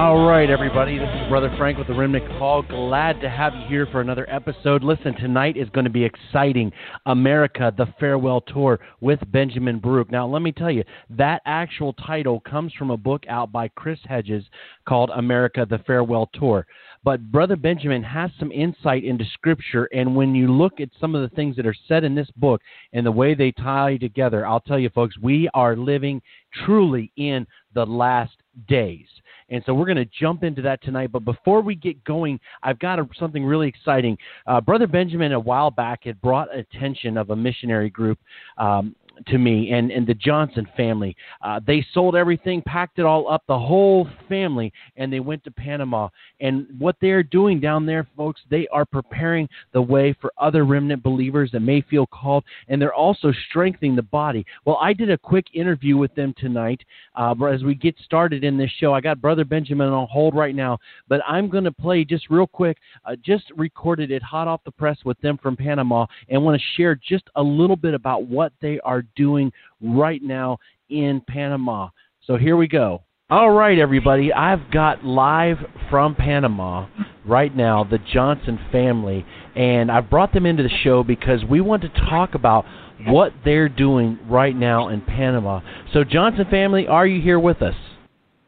All right, everybody. This is Brother Frank with the Remnant Call. Glad to have you here for another episode. Listen, tonight is going to be exciting. America, the Farewell Tour with Benjamin Baruch. Now, let me tell you, that actual title comes from a book out by Chris Hedges called America, the Farewell Tour. But Brother Benjamin has some insight into Scripture, and when you look at some of the things that are said in this book and the way they tie together, I'll tell you, folks, we are living truly in the last days. And so we're going to jump into that tonight. But before we get going, I've got a, something really exciting. Uh, Brother Benjamin, a while back, had brought attention of a missionary group um, to me and, and the Johnson family. Uh, they sold everything, packed it all up, the whole family, and they went to Panama. And what they're doing down there, folks, they are preparing the way for other remnant believers that may feel called, and they're also strengthening the body. Well, I did a quick interview with them tonight uh, as we get started in this show. I got Brother Benjamin on hold right now, but I'm going to play just real quick, uh, just recorded it hot off the press with them from Panama, and want to share just a little bit about what they are doing right now in Panama. So here we go. All right, everybody. I've got live from Panama right now the Johnson family, and I've brought them into the show because we want to talk about what they're doing right now in Panama. So, Johnson family, are you here with us?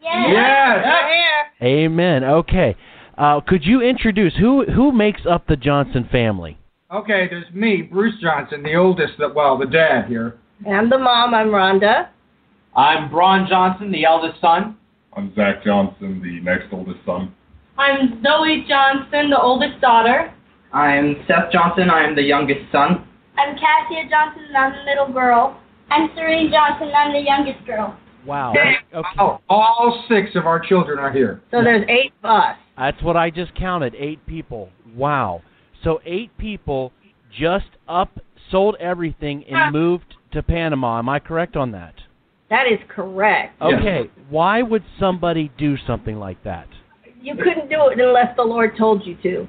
Yes. Yes. Amen. Okay. Uh, could you introduce who who makes up the Johnson family? Okay, there's me, Bruce Johnson, the oldest, well, the dad here. I'm the mom. I'm Rhonda. I'm Braun Johnson, the eldest son. I'm Zach Johnson, the next oldest son. I'm Zoe Johnson, the oldest daughter. I'm Seth Johnson. I am the youngest son. I'm Cassia Johnson, and I'm the middle girl. I'm Serene Johnson, and I'm the youngest girl. Wow. Okay. All six of our children are here. So there's eight of us. That's what I just counted. Eight people. Wow. So eight people just up, sold everything, and moved to Panama. Am I correct on that? That is correct. Okay. Why would somebody do something like that? You couldn't do it unless the Lord told you to.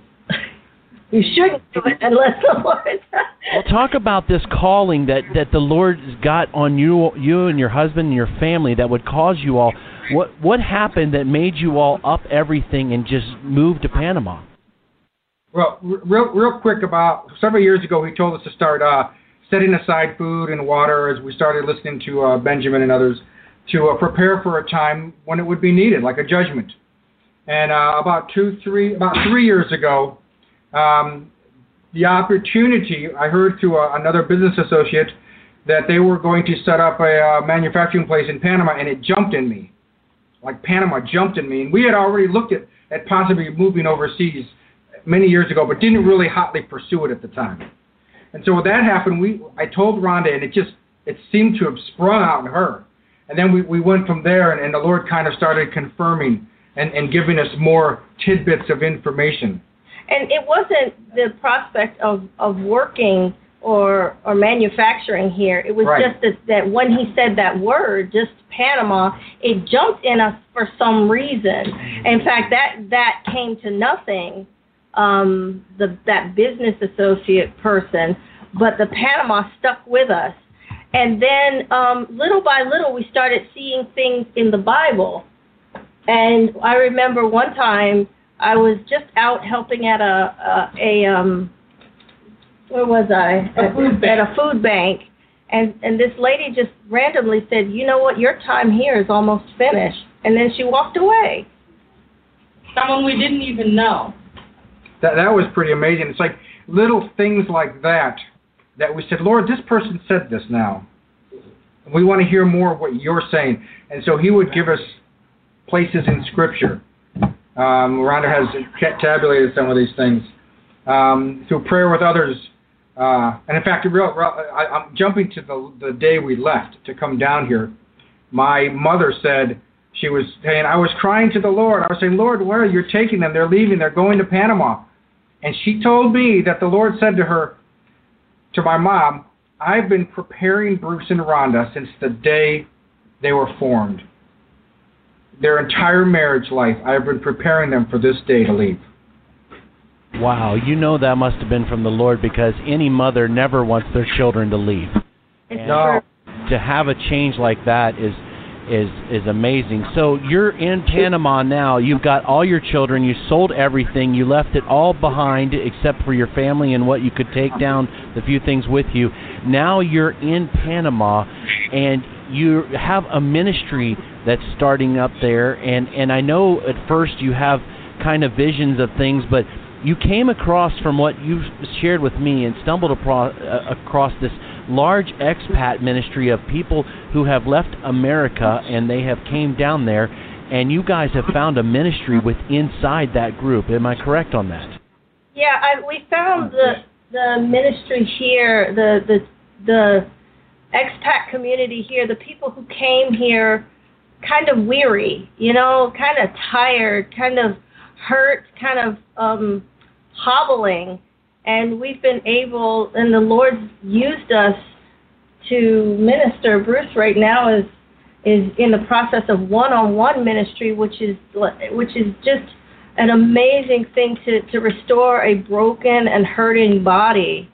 you shouldn't do it unless the Lord. well, talk about this calling that that the Lord's got on you, you and your husband and your family that would cause you all. What what happened that made you all up everything and just move to Panama? Well, real real quick about several years ago, he told us to start uh, setting aside food and water as we started listening to uh, Benjamin and others to uh, prepare for a time when it would be needed, like a judgment. And uh, about two, three, about three years ago, um, the opportunity I heard through a, uh, another business associate that they were going to set up a uh, manufacturing place in Panama, and it jumped in me, like Panama jumped in me. And we had already looked at at possibly moving overseas many years ago, but didn't really hotly pursue it at the time. And so when that happened, we I told Rhonda, and it just it seemed to have sprung out in her. And then we, we went from there, and, and the Lord kind of started confirming and, and giving us more tidbits of information. And it wasn't the prospect of, of working or or manufacturing here. It was right. just that, that when he said that word, just Panama, it jumped in us for some reason. In fact, that that came to nothing um, the that business associate person, but the Panama stuck with us. And then um, little by little, we started seeing things in the Bible. And I remember one time I was just out helping at a a, a um where was I a food at, at a food bank, and and this lady just randomly said, "You know what? Your time here is almost finished," and then she walked away. Someone we didn't even know that that was pretty amazing. It's like little things like that that we said, Lord, this person said this now. We want to hear more of what you're saying. And so he would give us places in Scripture. Um, Rhonda has tabulated some of these things um, through prayer with others. Uh, and in fact, real, real, I, I'm jumping to the, the day we left to come down here. My mother said she was saying, I was crying to the Lord. I was saying, Lord, where are you taking them? They're leaving. They're going to Panama. And she told me that the Lord said to her, to my mom, I've been preparing Bruce and Rhonda since the day they were formed. Their entire marriage life, I've been preparing them for this day to leave. Wow, you know that must have been from the Lord because any mother never wants their children to leave. It's No. To have a change like that is is is amazing. So you're in Panama now. You've got all your children. You sold everything. You left it all behind except for your family and what you could take down, the few things with you. Now you're in Panama and you have a ministry that's starting up there and and I know at first you have kind of visions of things but you came across from what you shared with me and stumbled across, uh, across this large expat ministry of people who have left America and they have came down there and you guys have found a ministry with inside that group. Am I correct on that? Yeah, I, we found the the ministry here, the the the expat community here, the people who came here, kind of weary, you know, kind of tired, kind of hurt, kind of um, hobbling, and we've been able, and the Lord used us to minister. Bruce right now is is in the process of one-on-one ministry, which is which is just an amazing thing to, to restore a broken and hurting body.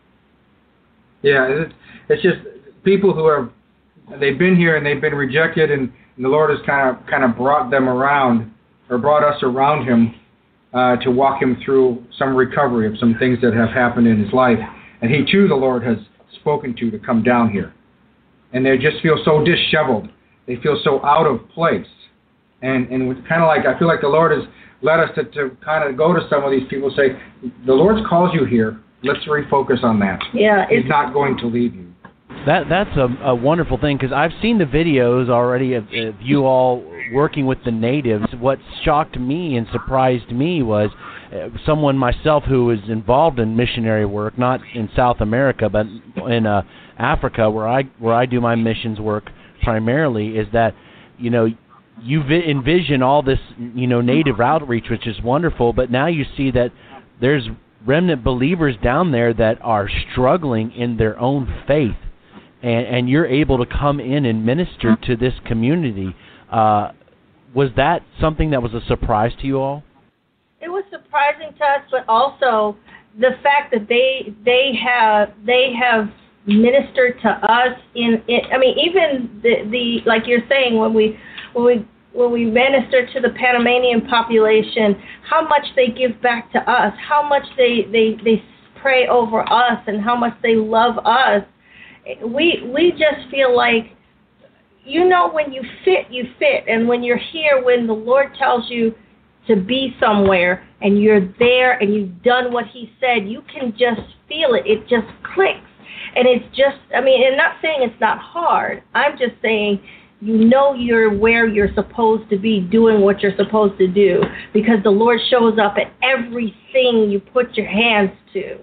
Yeah, it's, it's just people who are they've been here and they've been rejected, and, and the Lord has kind of kind of brought them around or brought us around him uh, to walk him through some recovery of some things that have happened in his life, and he too the Lord has spoken to to come down here, and they just feel so disheveled, they feel so out of place, and and kind of like I feel like the Lord has led us to, to kind of go to some of these people and say, the Lord's calls you here. Let's refocus on that. Yeah, He's it's not going to leave you. That that's a, a wonderful thing because I've seen the videos already of, of you all working with the natives. What shocked me and surprised me was uh, someone myself who was involved in missionary work, not in South America but in uh, Africa, where I where I do my missions work primarily. Is that you know you vi- envision all this you know native outreach, which is wonderful, but now you see that there's remnant believers down there that are struggling in their own faith and, and you're able to come in and minister to this community. Uh, was that something that was a surprise to you all? it was surprising to us, but also the fact that they they have they have ministered to us in, in I mean even the the like you're saying when we when we when we minister to the Panamanian population, how much they give back to us, how much they they they pray over us, and how much they love us. We we just feel like you know when you fit you fit. And when you're here when the lord tells you to be somewhere and you're there and you've done what he said you can just feel it. It just clicks. And it's just i mean I'm not saying it's not hard. I'm just saying you know you're where you're supposed to be doing what you're supposed to do because the lord shows up at everything you put your hands to.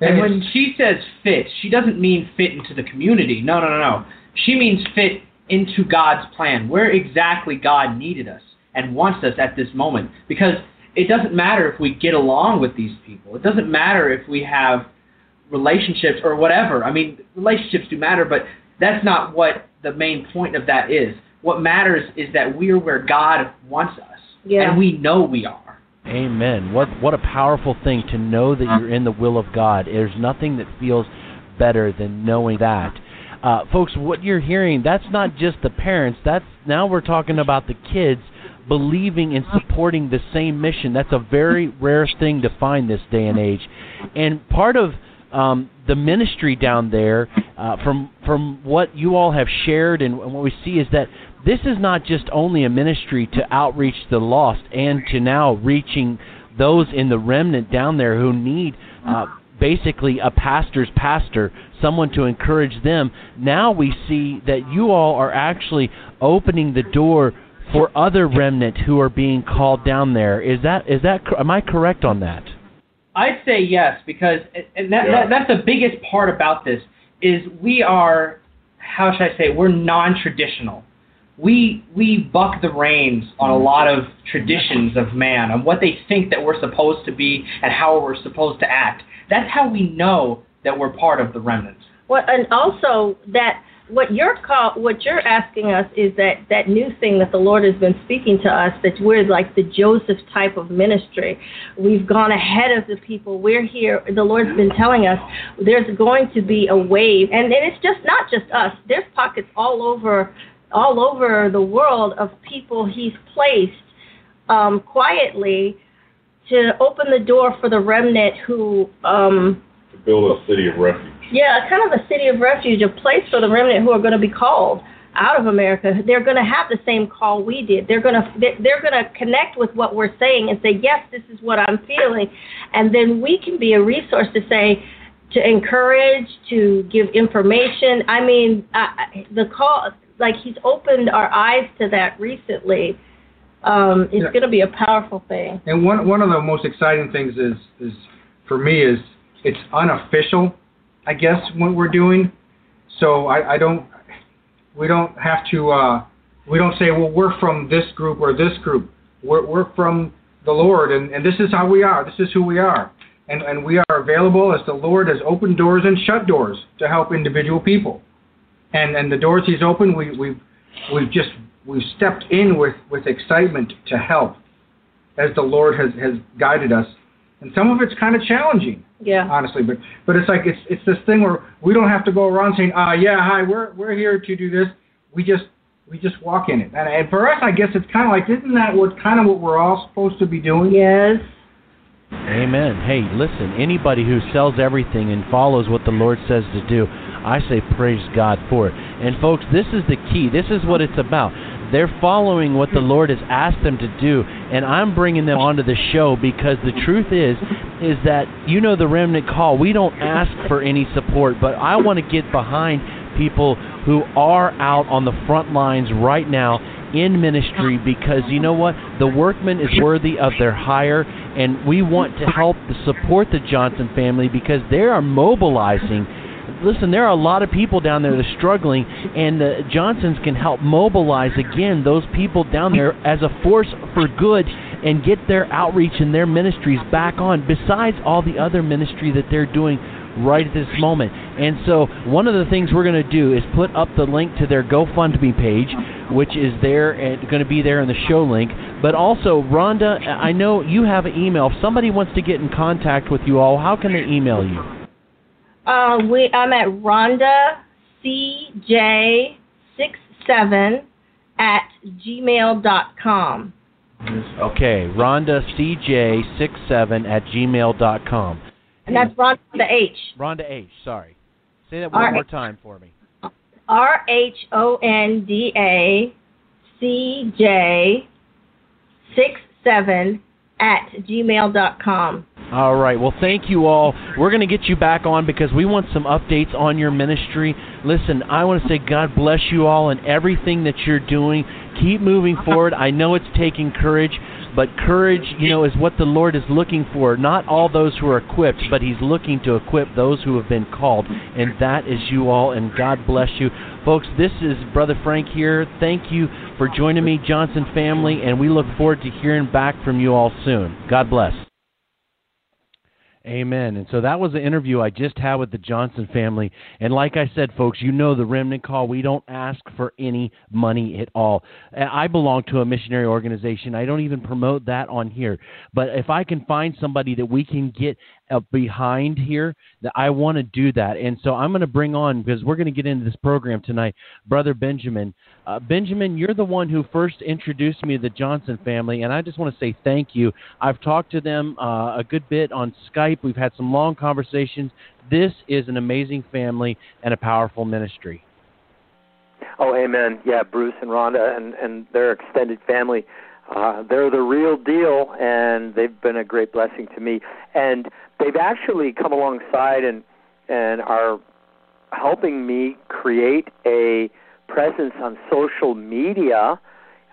And And when she says fit, she doesn't mean fit into the community. No, no, no, no. She means fit into God's plan, where exactly God needed us and wants us at this moment. Because it doesn't matter if we get along with these people. It doesn't matter if we have relationships or whatever. I mean, relationships do matter, but that's not what the main point of that is. What matters is that we are where God wants us, Yeah. and we know we are. Amen. What what a powerful thing to know that uh-huh. you're in the will of God. There's nothing that feels better than knowing that. Uh, folks, what you're hearing, that's not just the parents. That's now we're talking about the kids believing and supporting the same mission. That's a very rare thing to find this day and age. And part of um, the ministry down there, uh, from from what you all have shared and what we see, is that this is not just only a ministry to outreach the lost and to now reaching those in the remnant down there who need uh, basically a pastor's pastor, someone to encourage them. Now we see that you all are actually opening the door for other remnant who are being called down there. Is that is that am I correct on that? I'd say yes because and that, Yeah. that that's the biggest part about this is we are how should I say we're non-traditional. We we buck the reins on a mm-hmm. lot of traditions of man on what they think that we're supposed to be and how we're supposed to act. That's how we know that we're part of the remnant. Well, and also that what you're call, what you're asking us is that that new thing that the Lord has been speaking to us that we're like the Joseph type of ministry. We've gone ahead of the people. We're here. The Lord's been telling us there's going to be a wave, and, and it's just not just us. There's pockets all over all over the world of people He's placed um, quietly to open the door for the remnant who. Um, To build a city of refuge. yeah, kind of a city of refuge, a place for the remnant who are going to be called out of America. They're going to have the same call we did. They're going to they're, they're going to connect with what we're saying and say, yes, this is what I'm feeling, and then we can be a resource to say. To encourage, to give information. I mean, I, the call, like he's opened our eyes to that recently. Um, it's Yeah. going to be a powerful thing. And one one of the most exciting things is is for me is it's unofficial, I guess what we're doing. So I, I don't we don't have to uh, we don't say well we're from this group or this group. We're we're from the Lord and, and this is how we are. This is who we are. And and we are available as the Lord has opened doors and shut doors to help individual people. And and the doors he's opened we we've we've just we've stepped in with, with excitement to help as the Lord has, has guided us. And some of it's kind of challenging, Yeah. honestly, but but it's like it's it's this thing where we don't have to go around saying, ah, yeah, hi, we're we're here to do this. We just we just walk in it. And, and for us, I guess it's kind of like, isn't that what kind of what we're all supposed to be doing? Yes. Amen. Hey, listen, anybody who sells everything and follows what the Lord says to do, I say praise God for it. And folks, this is the key. This is what it's about. They're following what the Lord has asked them to do, and I'm bringing them onto the show because the truth is is that you know the remnant call. We don't ask for any support, but I want to get behind people who are out on the front lines right now in ministry because you know what? The workman is worthy of their hire, and we want to help to support the Johnson family because they are mobilizing. Listen, there are a lot of people down there that are struggling, and the Johnsons can help mobilize again those people down there as a force for good and get their outreach and their ministries back on, besides all the other ministry that they're doing right at this moment. And so, one of the things we're going to do is put up the link to their GoFundMe page, which is there and going to be there in the show link. But also, Rhonda, I know you have an email. If somebody wants to get in contact with you all, how can they email you? Uh, we I'm at Rhonda CJ six seven at gmail dot com. Okay, Rhonda CJ67 at gmail dot com. And that's Rhonda H. Rhonda H, sorry. Say that one right. more time for me. R H O N D A C J six seven at gmail dot com. All right. Well, thank you all. We're going to get you back on because we want some updates on your ministry. Listen, I want to say God bless you all and everything that you're doing. Keep moving forward. I know it's taking courage, but courage, you know, is what the Lord is looking for. Not all those who are equipped, but He's looking to equip those who have been called, and that is you all. And God bless you, folks. This is Brother Frank here. Thank you for joining me, Johnson family, and we look forward to hearing back from you all soon. God bless. Amen. And so that was the interview I just had with the Johnson family. And like I said, folks, you know the remnant call. We don't ask for any money at all. Uh, I belong to a missionary organization. I don't even promote that on here. But if I can find somebody that we can get uh, behind here, that I want to do that. And so I'm going to bring on, because we're going to get into this program tonight, Brother Benjamin. Uh, Benjamin, you're the one who first introduced me to the Johnson family, and I just want to say thank you. I've talked to them uh, a good bit on Skype. We've had some long conversations. This is an amazing family and a powerful ministry. Oh, amen. Yeah, Bruce and Rhonda and and their extended family, uh, they're the real deal, and they've been a great blessing to me. And they've actually come alongside and and are helping me create a presence on social media.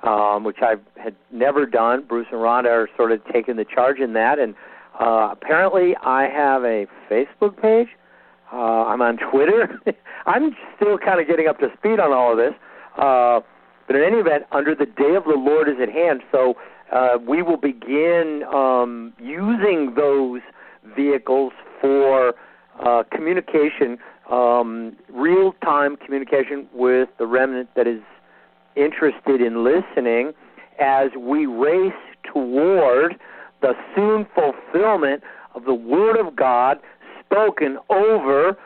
um, which I had never done. Bruce and Rhonda are sort of taking the charge in that, and uh, apparently I have a Facebook page. Uh, I'm on Twitter. I'm still kind of getting up to speed on all of this. Uh, but in any event, under the day of the Lord is at hand, so uh, we will begin um, using those vehicles for uh, communication, um, real time communication with the remnant that is interested in listening as we race toward the soon fulfillment of the Word of God spoken over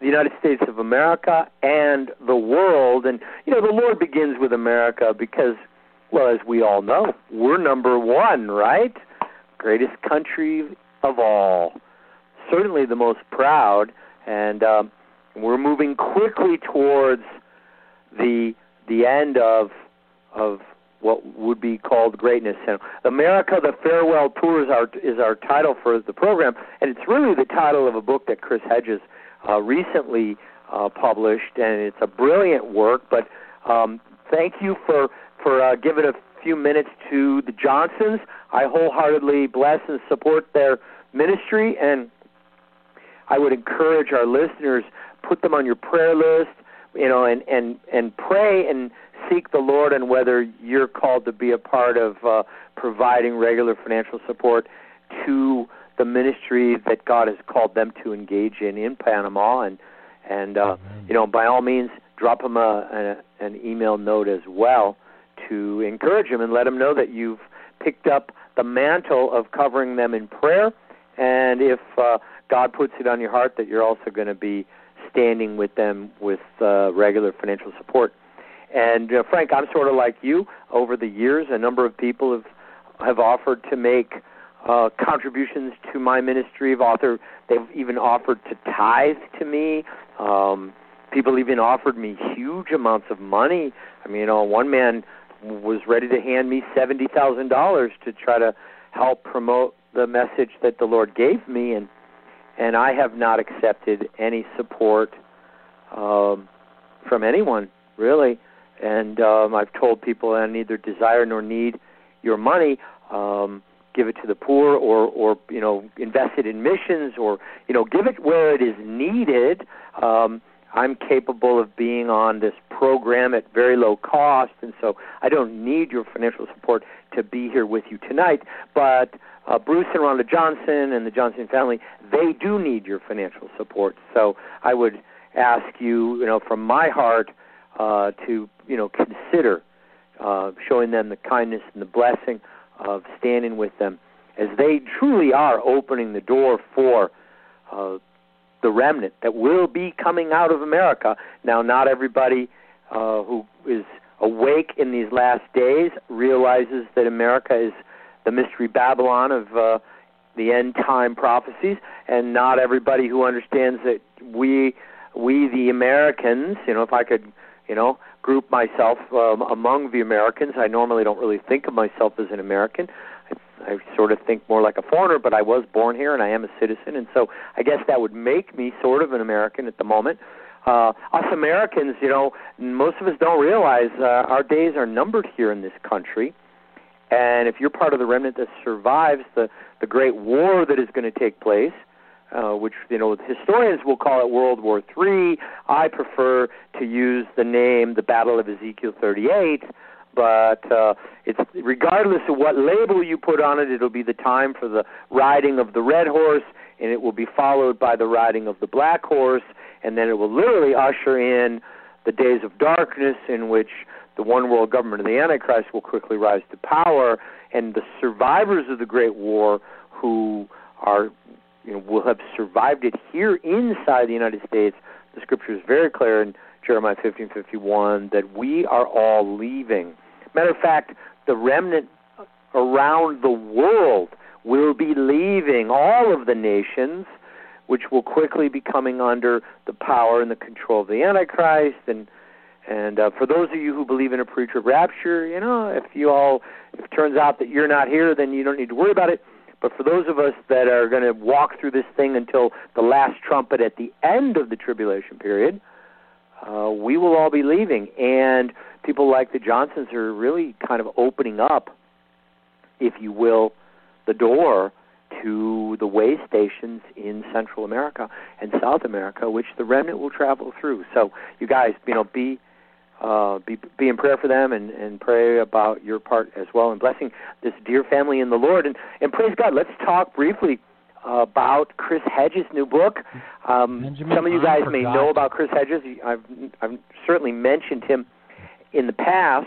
the United States of America and the world. And, you know, the Lord begins with America because, well, as we all know, we're number one, right? Greatest country of all. Certainly the most proud. And um, we're moving quickly towards the the end of of what would be called greatness. And America, the farewell tour is our is our title for the program, and it's really the title of a book that Chris Hedges uh, recently uh, published, and it's a brilliant work. But um, thank you for for uh, giving a few minutes to the Johnsons. I wholeheartedly bless and support their ministry, and I would encourage our listeners put them on your prayer list you know, and and and pray and seek the Lord and whether you're called to be a part of uh, providing regular financial support to the ministry that God has called them to engage in in Panama, and and uh, you know, by all means, drop them a, a an email note as well to encourage them and let them know that you've picked up the mantle of covering them in prayer, and if uh, God puts it on your heart that you're also going to be standing with them with uh, regular financial support. And uh, Frank, I'm sort of like you. Over the years, a number of people have have offered to make uh, contributions to my ministry. Of author, they've even offered to tithe to me. Um, people even offered me huge amounts of money. I mean, you know, one man was ready to hand me seventy thousand dollars to try to help promote the message that the Lord gave me, and and I have not accepted any support um, from anyone really. And um, I've told people I neither desire nor need your money. Um, give it to the poor, or or you know invest it in missions, or you know give it where it is needed. Um, I'm capable of being on this program at very low cost, and so I don't need your financial support to be here with you tonight. But uh, Bruce and Rhonda Johnson and the Johnson family, they do need your financial support. So I would ask you, you know, from my heart, uh, to you know consider uh, showing them the kindness and the blessing of standing with them as they truly are opening the door for uh, the remnant that will be coming out of America. Now, not everybody uh, who is awake in these last days realizes that America is the mystery Babylon of uh, the end time prophecies, and not everybody who understands that we we the Americans, you know, if I could, you know, group myself um, among the Americans, I normally don't really think of myself as an American. I sort of think more like a foreigner, but I was born here and I am a citizen, and so I guess that would make me sort of an American at the moment. Uh, us Americans, you know, most of us don't realize uh, our days are numbered here in this country and if you're part of the remnant that survives the, the great war that is going to take place, uh, which you know historians will call it World War III. I prefer to use the name the Battle of Ezekiel 38, but uh, it's regardless of what label you put on it, it'll be the time for the riding of the red horse, and it will be followed by the riding of the black horse, and then it will literally usher in the days of darkness in which the one world government of the Antichrist will quickly rise to power, and the survivors of the Great War who are you know will have survived it here inside the United States. The scripture is very clear in Jeremiah 15:51 that we are all leaving. Matter of fact, the remnant around the world will be leaving all of the nations, which will quickly be coming under the power and the control of the Antichrist and and uh, for those of you who believe in a pre rapture, you know, if you all, if it turns out that you're not here, then you don't need to worry about it. But for those of us that are going to walk through this thing until the last trumpet at the end of the tribulation period, uh, we will all be leaving, and people like the Johnsons are really kind of opening up, if you will, the door to the way stations in Central America and South America, which the remnant will travel through. So, you guys, you know, be uh, be be in prayer for them and and pray about your part as well and blessing this dear family in the Lord and and praise God. Let's talk briefly about Chris Hedges' new book. Um, some of you guys may know about Chris Hedges. I've I've certainly mentioned him in the past.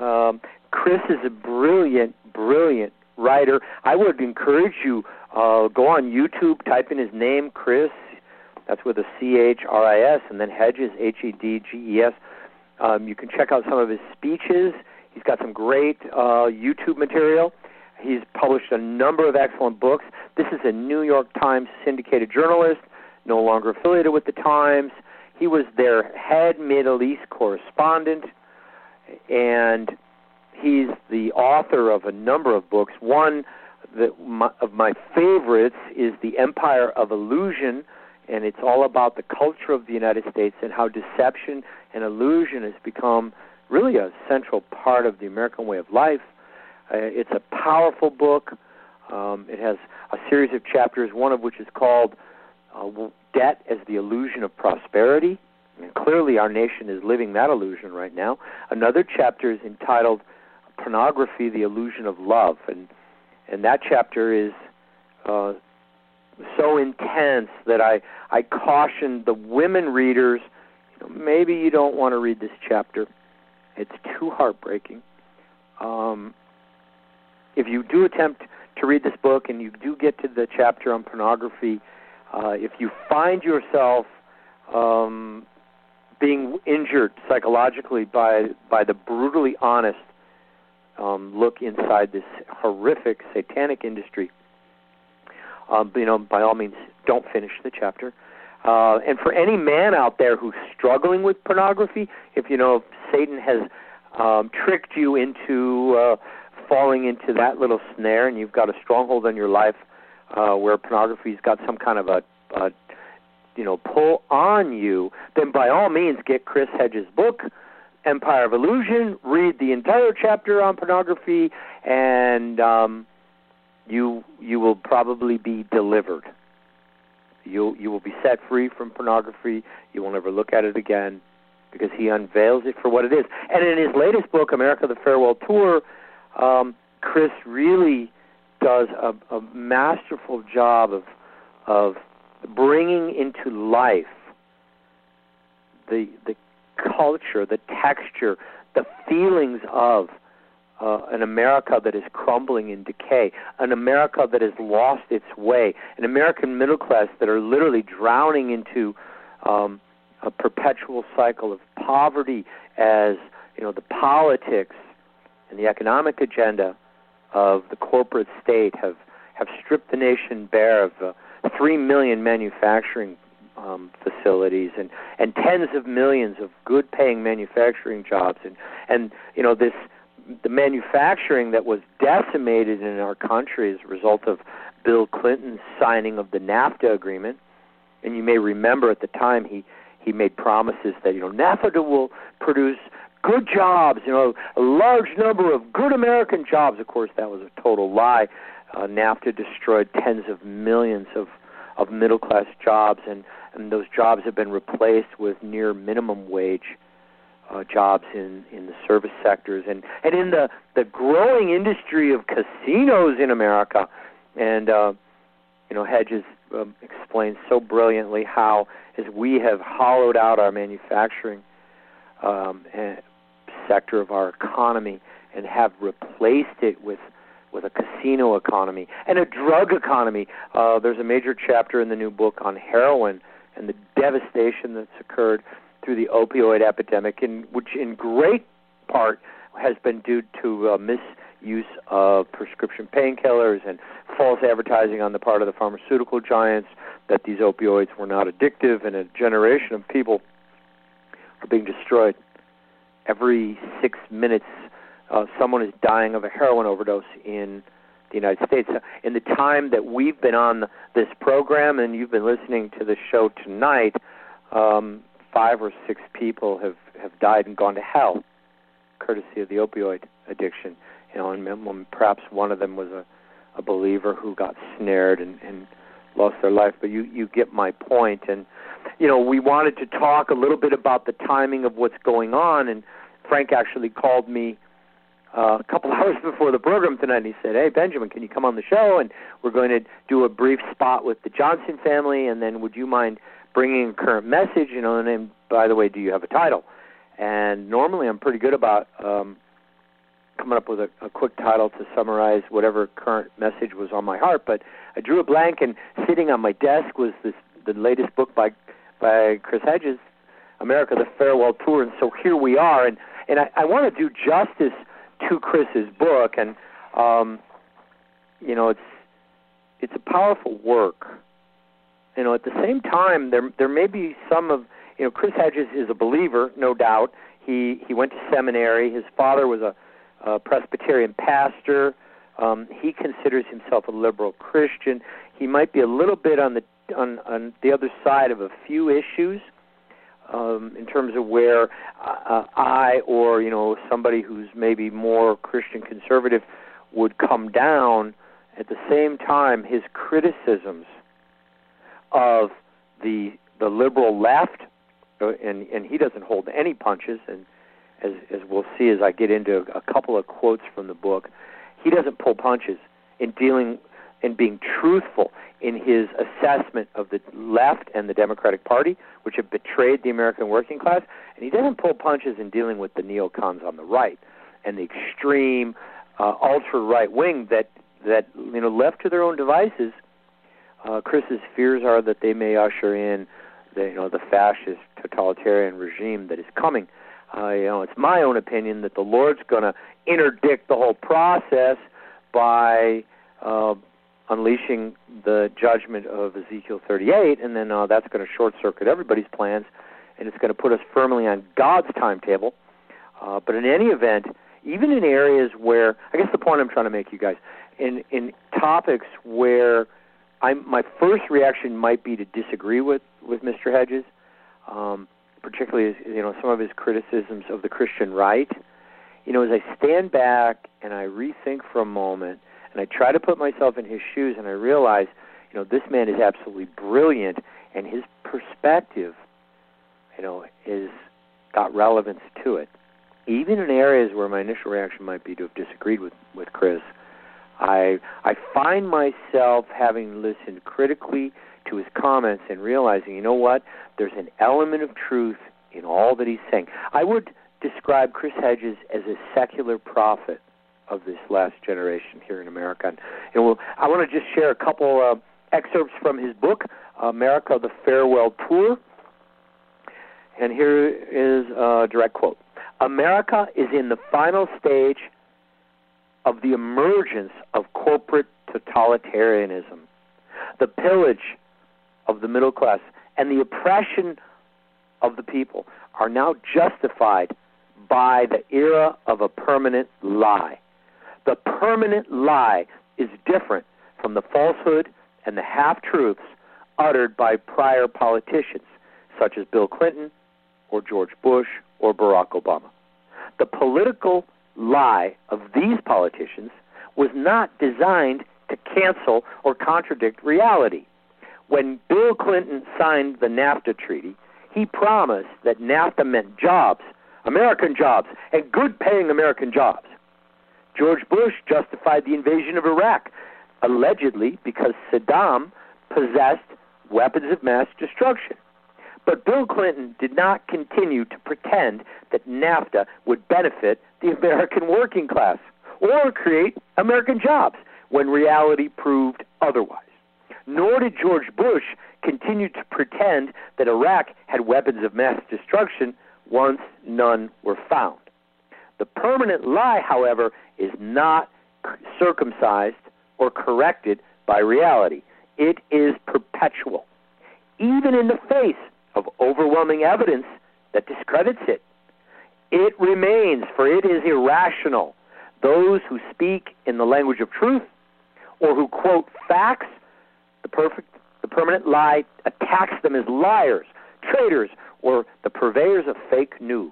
Um, Chris is a brilliant, brilliant writer. I would encourage you uh, go on YouTube, type in his name, Chris. That's with a C H R I S, and then Hedges, H E D G E S. Um, you can check out some of his speeches. He's got some great uh, YouTube material. He's published a number of excellent books. This is a New York Times syndicated journalist, no longer affiliated with the Times. He was their head Middle East correspondent, and he's the author of a number of books. One that my, of my favorites is The Empire of Illusion, and it's all about the culture of the United States and how deception and illusion has become really a central part of the American way of life. Uh, it's a powerful book. Um, it has a series of chapters, one of which is called uh, Debt as the Illusion of Prosperity. And clearly, our nation is living that illusion right now. Another chapter is entitled Pornography, the Illusion of Love. And, and that chapter is uh, so intense that I, I caution the women readers you know, maybe you don't want to read this chapter. It's too heartbreaking. Um, if you do attempt to read this book and you do get to the chapter on pornography, uh, if you find yourself um, being injured psychologically by by the brutally honest um, look inside this horrific satanic industry, um, you know, by all means, don't finish the chapter. Uh, and for any man out there who's struggling with pornography, if you know Satan has um, tricked you into uh, falling into that little snare, and you've got a stronghold on your life uh, where pornography's got some kind of a, a you know pull on you, then by all means get Chris Hedges' book, Empire of Illusion. Read the entire chapter on pornography, and um, you you will probably be delivered. You you will be set free from pornography. You will never look at it again because he unveils it for what it is. And in his latest book, America: The Farewell Tour, um, Chris really does a, a masterful job of of bringing into life the the culture, the texture, the feelings of uh, an America that is crumbling in decay, an America that has lost its way, an American middle class that are literally drowning into um, a perpetual cycle of poverty as you know the politics and the economic agenda of the corporate state have have stripped the nation bare of uh, three million manufacturing um, facilities and and tens of millions of good paying manufacturing jobs and and you know this the manufacturing that was decimated in our country as a result of Bill Clinton's signing of the NAFTA agreement. And you may remember at the time he he made promises that you know NAFTA will produce good jobs, you know, a large number of good American jobs. Of course, that was a total lie. Uh, NAFTA destroyed tens of millions of of middle class jobs, and and those jobs have been replaced with near minimum wage uh, jobs in in the service sectors and and in the the growing industry of casinos in America. And uh, you know, Hedges um, explains so brilliantly how as we have hollowed out our manufacturing um, sector of our economy and have replaced it with with a casino economy and a drug economy. Uh, there's a major chapter in the new book on heroin and the devastation that's occurred through the opioid epidemic, in, which in great part has been due to uh, misuse of prescription painkillers and false advertising on the part of the pharmaceutical giants that these opioids were not addictive, and a generation of people are being destroyed. Every six minutes, uh, someone is dying of a heroin overdose in the United States. In the time that we've been on this program and you've been listening to the show tonight, um, five or six people have have died and gone to hell, courtesy of the opioid addiction. You know, and perhaps one of them was a a believer who got snared and, and lost their life. But you you get my point, and you know we wanted to talk a little bit about the timing of what's going on. And Frank actually called me uh, a couple hours before the program tonight, and he said, "Hey Benjamin, can you come on the show? And we're going to do a brief spot with the Johnson family, and then would you mind bringing a current message? You know, and then by the way, do you have a title?" And normally I'm pretty good about um, coming up with a, a quick title to summarize whatever current message was on my heart. But I drew a blank, and sitting on my desk was this the latest book by by Chris Hedges, America: The Farewell Tour. And so here we are, and and I, I want to do justice to Chris's book, and um, you know it's it's a powerful work. You know, at the same time, there there may be some of you know Chris Hedges is a believer, no doubt. He he went to seminary. His father was a uh, Presbyterian pastor. Um, he considers himself a liberal Christian. He might be a little bit on the on, on the other side of a few issues um, in terms of where uh, I or you know somebody who's maybe more Christian conservative would come down. At the same time, his criticisms of the the liberal left, uh, and and he doesn't hold any punches, and as as we'll see as I get into a couple of quotes from the book, he doesn't pull punches in dealing and being truthful in his assessment of the left and the Democratic Party, which have betrayed the American working class, and he doesn't pull punches in dealing with the neocons on the right and the extreme uh, ultra right wing that that you know left to their own devices. Uh, Chris's fears are that they may usher in the you know the fascist totalitarian regime that is coming. Uh, you know, it's my own opinion that the Lord's going to interdict the whole process by uh, unleashing the judgment of Ezekiel 38, and then uh, that's going to short circuit everybody's plans, and it's going to put us firmly on God's timetable. Uh, but in any event, even in areas where I guess the point I'm trying to make, you guys, in in topics where I my first reaction might be to disagree with with Mr. Hedges. Um, particularly you know some of his criticisms of the Christian right. You know, as I stand back and I rethink for a moment and I try to put myself in his shoes and I realize, you know, this man is absolutely brilliant and his perspective, you know, is got relevance to it. Even in areas where my initial reaction might be to have disagreed with with Chris, I I find myself having listened critically to his comments and realizing, you know what? There's an element of truth in all that he's saying. I would describe Chris Hedges as a secular prophet of this last generation here in America. And, we'll, I want to just share a couple uh, excerpts from his book, America: The Farewell Tour. And here is a direct quote: "America is in the final stage of the emergence of corporate totalitarianism. The pillage of the middle class and the oppression of the people are now justified by the era of a permanent lie. The permanent lie is different from the falsehood and the half truths uttered by prior politicians such as Bill Clinton or George Bush or Barack Obama. The political lie of these politicians was not designed to cancel or contradict reality when Bill Clinton signed the NAFTA treaty, he promised that NAFTA meant jobs, American jobs, and good paying American jobs. George Bush justified the invasion of Iraq, allegedly because Saddam possessed weapons of mass destruction. But Bill Clinton did not continue to pretend that NAFTA would benefit the American working class or create American jobs when reality proved otherwise nor did George Bush continue to pretend that Iraq had weapons of mass destruction once none were found. The permanent lie, however, is not circumcised or corrected by reality. It is perpetual, even in the face of overwhelming evidence that discredits it. It remains, for it is irrational. Those who speak in the language of truth or who quote facts the perfect, the permanent lie attacks them as liars, traitors, or the purveyors of fake news.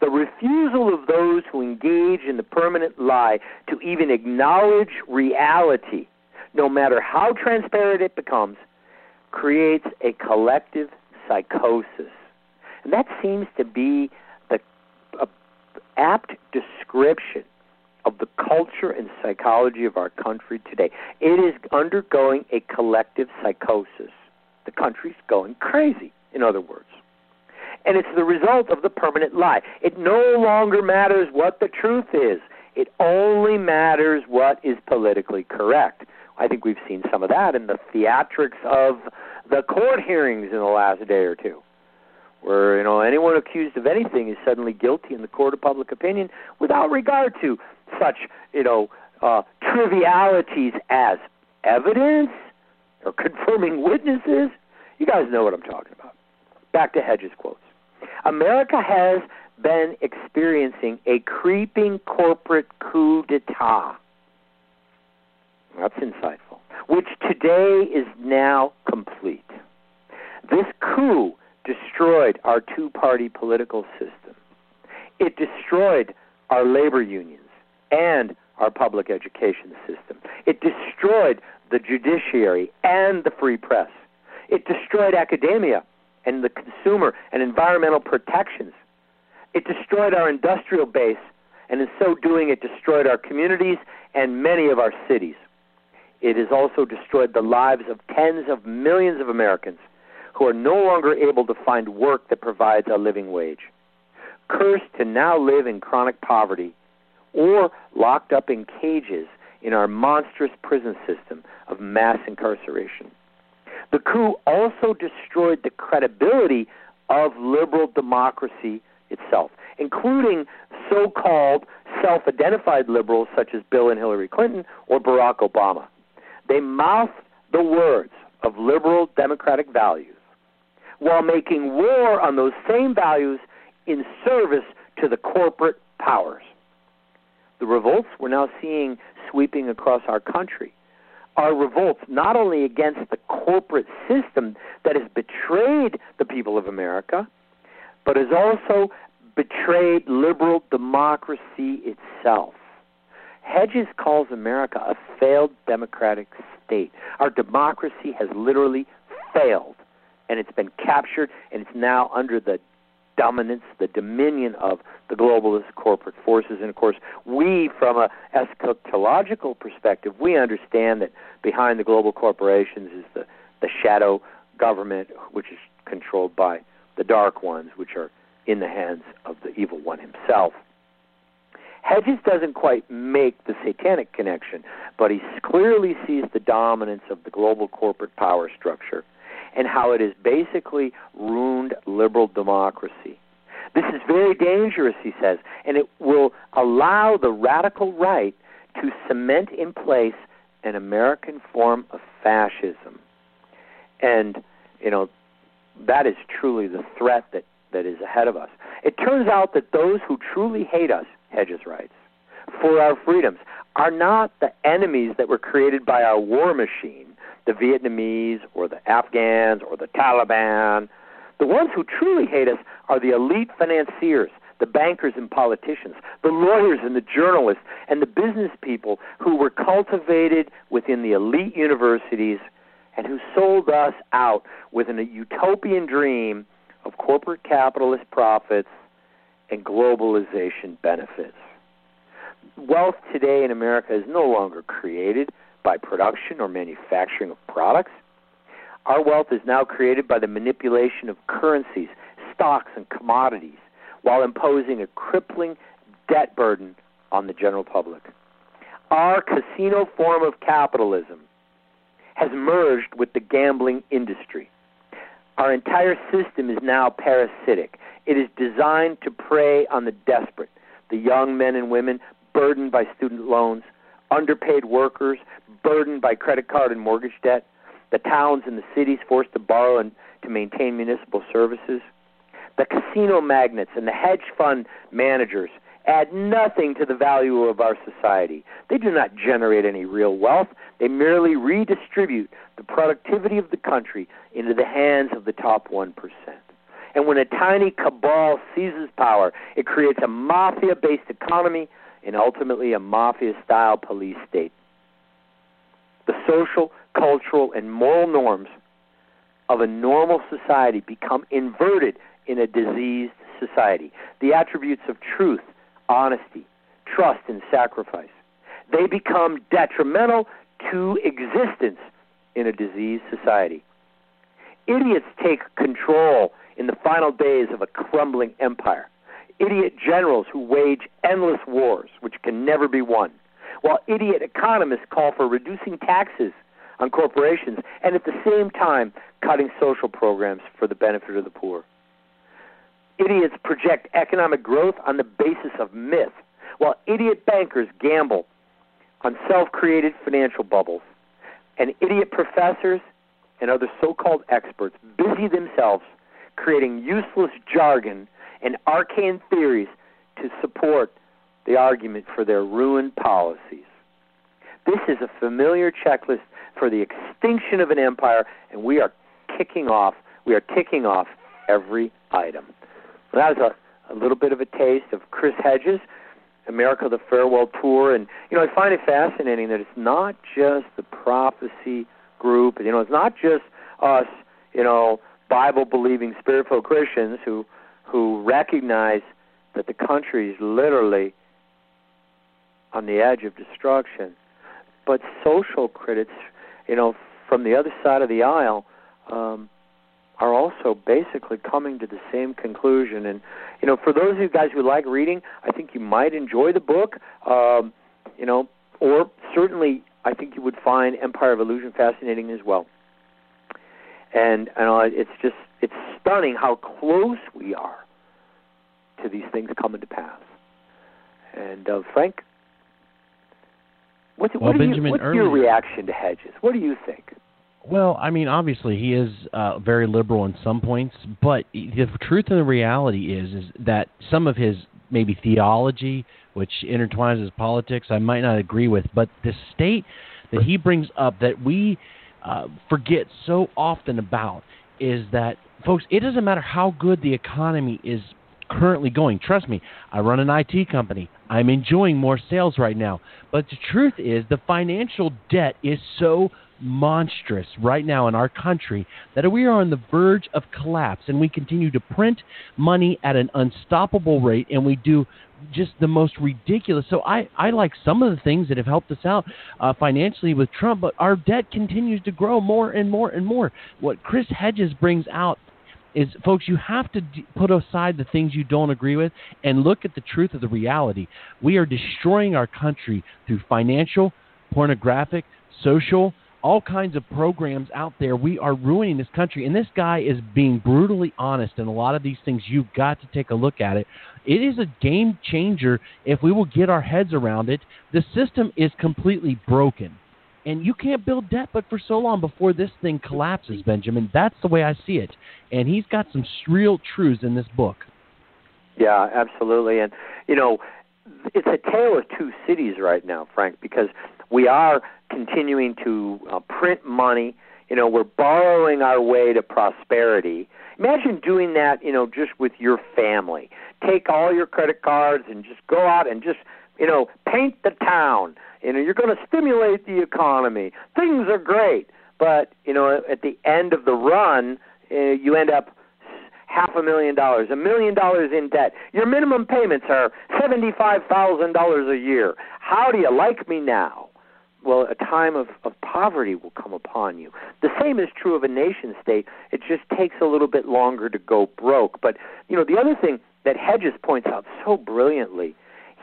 The refusal of those who engage in the permanent lie to even acknowledge reality, no matter how transparent it becomes, creates a collective psychosis. And that seems to be the apt description of the culture and psychology of our country today. It is undergoing a collective psychosis. The country's going crazy, in other words. And it's the result of the permanent lie. It no longer matters what the truth is, it only matters what is politically correct. I think we've seen some of that in the theatrics of the court hearings in the last day or two where you know anyone accused of anything is suddenly guilty in the court of public opinion without regard to such you know uh, trivialities as evidence or confirming witnesses. You guys know what I'm talking about. Back to Hedges quotes. America has been experiencing a creeping corporate coup d'etat. That's insightful. Which today is now complete. This coup destroyed our two party political system. It destroyed our labor unions and our public education system. It destroyed the judiciary and the free press. It destroyed academia and the consumer and environmental protections. It destroyed our industrial base, and in so doing, it destroyed our communities and many of our cities. It has also destroyed the lives of tens of millions of Americans who are no longer able to find work that provides a living wage. Cursed to now live in chronic poverty or locked up in cages in our monstrous prison system of mass incarceration. The coup also destroyed the credibility of liberal democracy itself, including so called self identified liberals such as Bill and Hillary Clinton or Barack Obama. They mouthed the words of liberal democratic values while making war on those same values in service to the corporate powers. The revolts we're now seeing sweeping across our country are revolts not only against the corporate system that has betrayed the people of America, but has also betrayed liberal democracy itself. Hedges calls America a failed democratic state. Our democracy has literally failed, and it's been captured, and it's now under the dominance, the dominion of the globalist corporate forces. And of course, we, from a eschatological perspective, we understand that behind the global corporations is the, the shadow government, which is controlled by the dark ones, which are in the hands of the evil one himself. Hedges doesn't quite make the satanic connection, but he clearly sees the dominance of the global corporate power structure and how it has basically ruined liberal democracy. This is very dangerous, he says, and it will allow the radical right to cement in place an American form of fascism. And, you know, that is truly the threat that, that is ahead of us. It turns out that those who truly hate us, Hedges writes, for our freedoms, are not the enemies that were created by our war machine, the Vietnamese or the Afghans or the Taliban. The ones who truly hate us are the elite financiers, the bankers and politicians, the lawyers and the journalists, and the business people who were cultivated within the elite universities and who sold us out within a utopian dream of corporate capitalist profits and globalization benefits. Wealth today in America is no longer created by production or manufacturing of products. Our wealth is now created by the manipulation of currencies, stocks, and commodities while imposing a crippling debt burden on the general public. Our casino form of capitalism has merged with the gambling industry. Our entire system is now parasitic. It is designed to prey on the desperate, the young men and women burdened by student loans, underpaid workers burdened by credit card and mortgage debt, the towns and the cities forced to borrow and to maintain municipal services. The casino magnates and the hedge fund managers add nothing to the value of our society. They do not generate any real wealth. They merely redistribute the productivity of the country into the hands of the top 1%. And when a tiny cabal seizes power, it creates a mafia based economy and ultimately a mafia style police state. The social, cultural, and moral norms of a normal society become inverted in a diseased society. The attributes of truth, honesty, trust, and sacrifice. They become detrimental to existence in a diseased society. Idiots take control in the final days of a crumbling empire. Idiot generals who wage endless wars which can never be won, while idiot economists call for reducing taxes on corporations and at the same time cutting social programs for the benefit of the poor. Idiots project economic growth on the basis of myth, while idiot bankers gamble on self created financial bubbles. And idiot professors and other so called experts busy themselves creating useless jargon and arcane theories to support the argument for their ruined policies. This is a familiar checklist for the extinction of an empire, and we are kicking off, we are ticking off every item. That was a, a little bit of a taste of Chris Hedges, America the Farewell Tour, and you know I find it fascinating that it's not just the prophecy group, you know it's not just us, you know, Bible believing spiritual Christians who who recognize that the country is literally on the edge of destruction, but social critics, you know, from the other side of the aisle. Um, are also basically coming to the same conclusion. And you know, for those of you guys who like reading, I think you might enjoy the book. Um, you know, or certainly I think you would find Empire of Illusion fascinating as well. And and uh, it's just it's stunning how close we are to these things coming to pass. And uh, Frank, what's, well, what you, what's your reaction to Hedges? What do you think? Well, I mean, obviously he is uh, very liberal in some points, but the truth and the reality is is that some of his maybe theology, which intertwines with politics, I might not agree with, but the state that he brings up that we uh, forget so often about is that, folks, it doesn't matter how good the economy is currently going. Trust me, I run an IT company. I'm enjoying more sales right now. But the truth is, the financial debt is so monstrous right now in our country that we are on the verge of collapse and we continue to print money at an unstoppable rate and we do just the most ridiculous. So I, I like some of the things that have helped us out uh, financially with Trump, but our debt continues to grow more and more and more. What Chris Hedges brings out is, folks, you have to d- put aside the things you don't agree with and look at the truth of the reality. We are destroying our country through financial, pornographic, social, all kinds of programs out there. We are ruining this country. And this guy is being brutally honest in a lot of these things. You've got to take a look at it. It is a game changer if we will get our heads around it. The system is completely broken. And you can't build debt but for so long before this thing collapses, Benjamin. That's the way I see it. And he's got some real truths in this book. Yeah, absolutely. And, you know, it's a tale of two cities right now, Frank, because we are continuing to uh, print money. You know, we're borrowing our way to prosperity. Imagine doing that, you know, just with your family. Take all your credit cards and just go out and just, you know, paint the town. You know, you're going to stimulate the economy. Things are great. But, you know, at the end of the run, uh, you end up half a million dollars, a million dollars in debt. Your minimum payments are $75,000 a year. How do you like me now? well, a time of, of poverty will come upon you. The same is true of a nation state. It just takes a little bit longer to go broke. But, you know, the other thing that Hedges points out so brilliantly,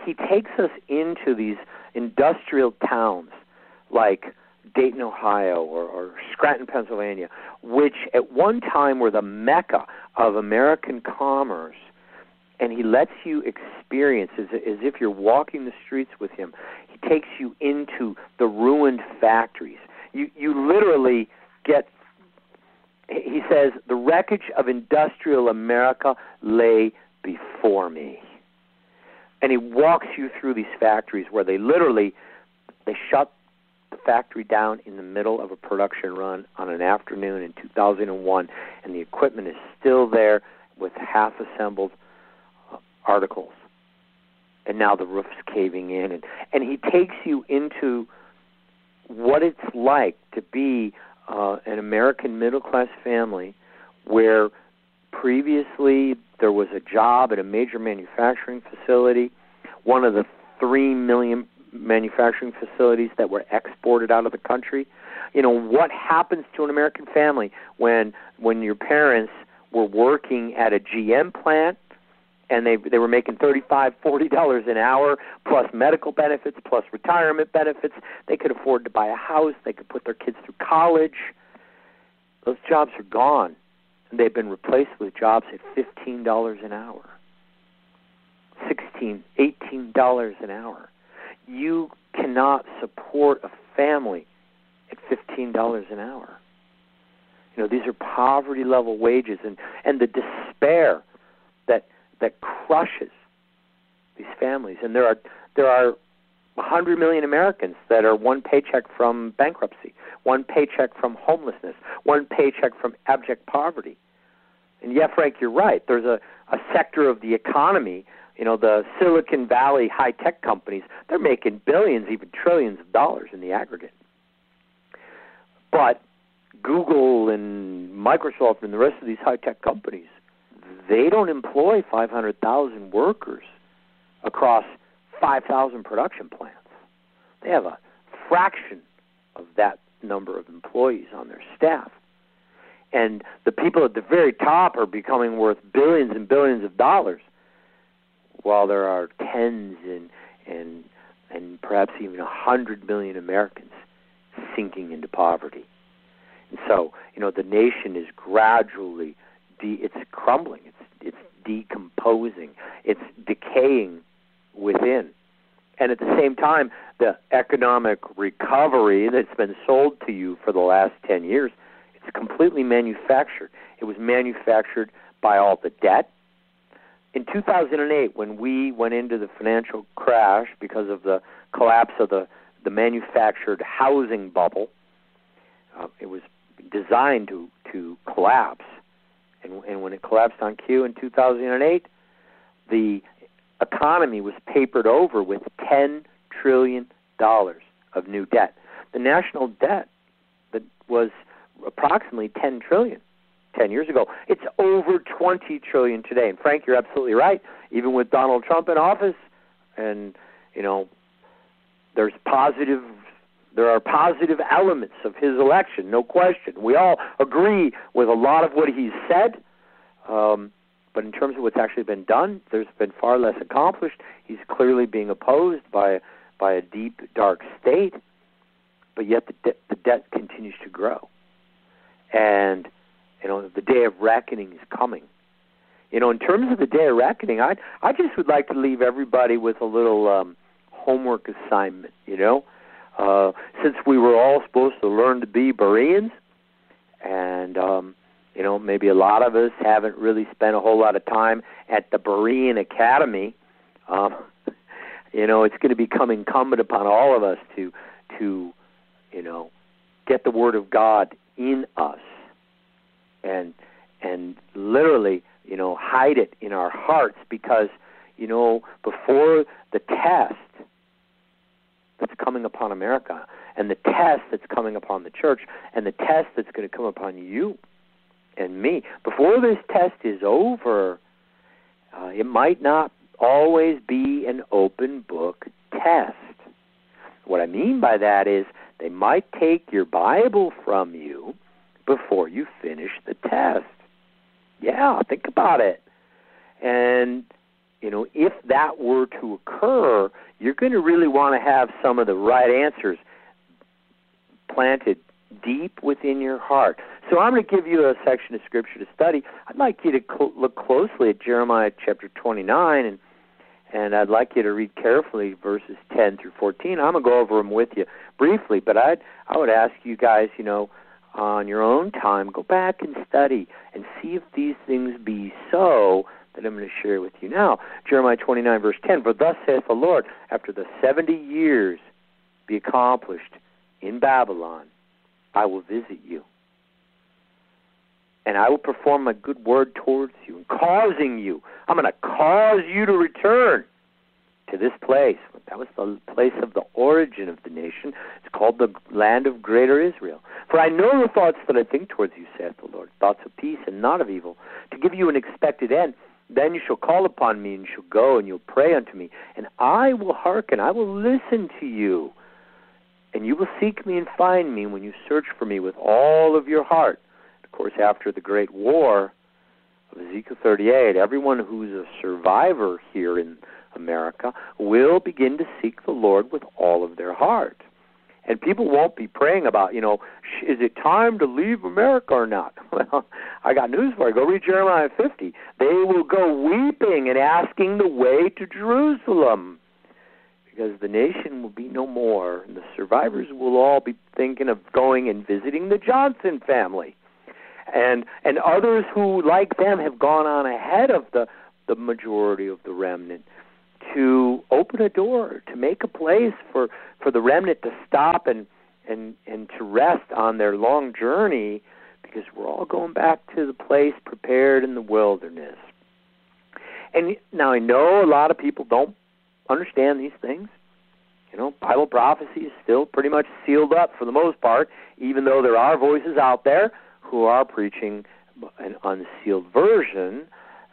he takes us into these industrial towns like Dayton, Ohio, or, or Scranton, Pennsylvania, which at one time were the mecca of American commerce and he lets you experience as, as if you're walking the streets with him He takes you into the ruined factories. You you literally get he says the wreckage of industrial America lay before me. And he walks you through these factories where they literally they shut the factory down in the middle of a production run on an afternoon in 2001 and the equipment is still there with half assembled uh, articles. And now the roof's caving in and and he takes you into what it's like to be uh, an American middle class family where previously there was a job at a major manufacturing facility, one of the three million manufacturing facilities that were exported out of the country. You know what happens to an American family when when your parents were working at a GM plant and they they were making thirty five forty dollars an hour plus medical benefits plus retirement benefits? They could afford to buy a house. They could put their kids through college. Those jobs are gone they've been replaced with jobs at fifteen dollars an hour. Sixteen eighteen dollars an hour. You cannot support a family at fifteen dollars an hour. You know these are poverty level wages and and the despair that that crushes these families. And there are there are 100 million Americans that are one paycheck from bankruptcy, one paycheck from homelessness, one paycheck from abject poverty. And yeah, Frank, you're right. There's a, a sector of the economy, you know, the Silicon Valley high tech companies, they're making billions, even trillions of dollars in the aggregate. But Google and Microsoft and the rest of these high tech companies, they don't employ 500,000 workers across 5,000 production plants. They have a fraction of that number of employees on their staff. And the people at the very top are becoming worth billions and billions of dollars, while there are tens and and and perhaps even a hundred million Americans sinking into poverty. And so, you know, the nation is gradually de- it's crumbling. It's it's decomposing. It's decaying within. And at the same time, the economic recovery that's been sold to you for the last 10 years, it's completely manufactured. It was manufactured by all the debt. In 2008, when we went into the financial crash because of the collapse of the, the manufactured housing bubble, uh, it was designed to, to collapse and, and when it collapsed on Q in 2008, the economy was papered over with 10 trillion dollars of new debt. The national debt that was approximately 10 trillion 10 years ago. It's over 20 trillion today. And Frank, you're absolutely right. Even with Donald Trump in office and you know there's positive there are positive elements of his election, no question. We all agree with a lot of what he's said, um, but in terms of what's actually been done, there's been far less accomplished. He's clearly being opposed by by a deep, dark state, but yet the, de- the debt continues to grow, and you know the day of reckoning is coming. You know, in terms of the day of reckoning, I I just would like to leave everybody with a little um, homework assignment. You know uh, since we were all supposed to learn to be Bereans, and um, you know maybe a lot of us haven't really spent a whole lot of time at the Berean Academy. Um, you know, it's going to become incumbent upon all of us to to you know get the Word of God in us, and and literally you know hide it in our hearts because you know before the test that's coming upon America, and the test that's coming upon the church, and the test that's going to come upon you and me. Before this test is over, uh, it might not always be an open book test. What I mean by that is they might take your Bible from you before you finish the test. Yeah, think about it. And you know, if that were to occur, you're going to really want to have some of the right answers planted deep within your heart. So I'm going to give you a section of scripture to study. I'd like you to cl- look closely at Jeremiah chapter 29 and and I'd like you to read carefully verses 10 through 14. I'm going to go over them with you briefly, but I'd I would ask you guys, you know, on your own time, go back and study and see if these things be so that I'm going to share with you now. Jeremiah 29, verse 10 For thus saith the Lord, after the 70 years be accomplished in Babylon, I will visit you and I will perform my good word towards you, and causing you. I'm going to cause you to return to this place. That was the place of the origin of the nation. It's called the land of greater Israel. For I know the thoughts that I think towards you, saith the Lord, thoughts of peace and not of evil, to give you an expected end. Then you shall call upon me, and shall go, and you'll pray unto me, and I will hearken, I will listen to you. And you will seek me and find me when you search for me with all of your heart. Of course, after the great war of Ezekiel 38, everyone who's a survivor here in America will begin to seek the Lord with all of their heart. And people won't be praying about, you know, is it time to leave America or not? Well, I got news for you. Go read Jeremiah 50. They will go weeping and asking the way to Jerusalem because the nation will be no more, and the survivors will all be thinking of going and visiting the Johnson family. And and others who like them have gone on ahead of the the majority of the remnant to open a door, to make a place for, for the remnant to stop and, and, and to rest on their long journey because we're all going back to the place prepared in the wilderness. And now I know a lot of people don't understand these things. You know, Bible prophecy is still pretty much sealed up for the most part, even though there are voices out there who are preaching an unsealed version.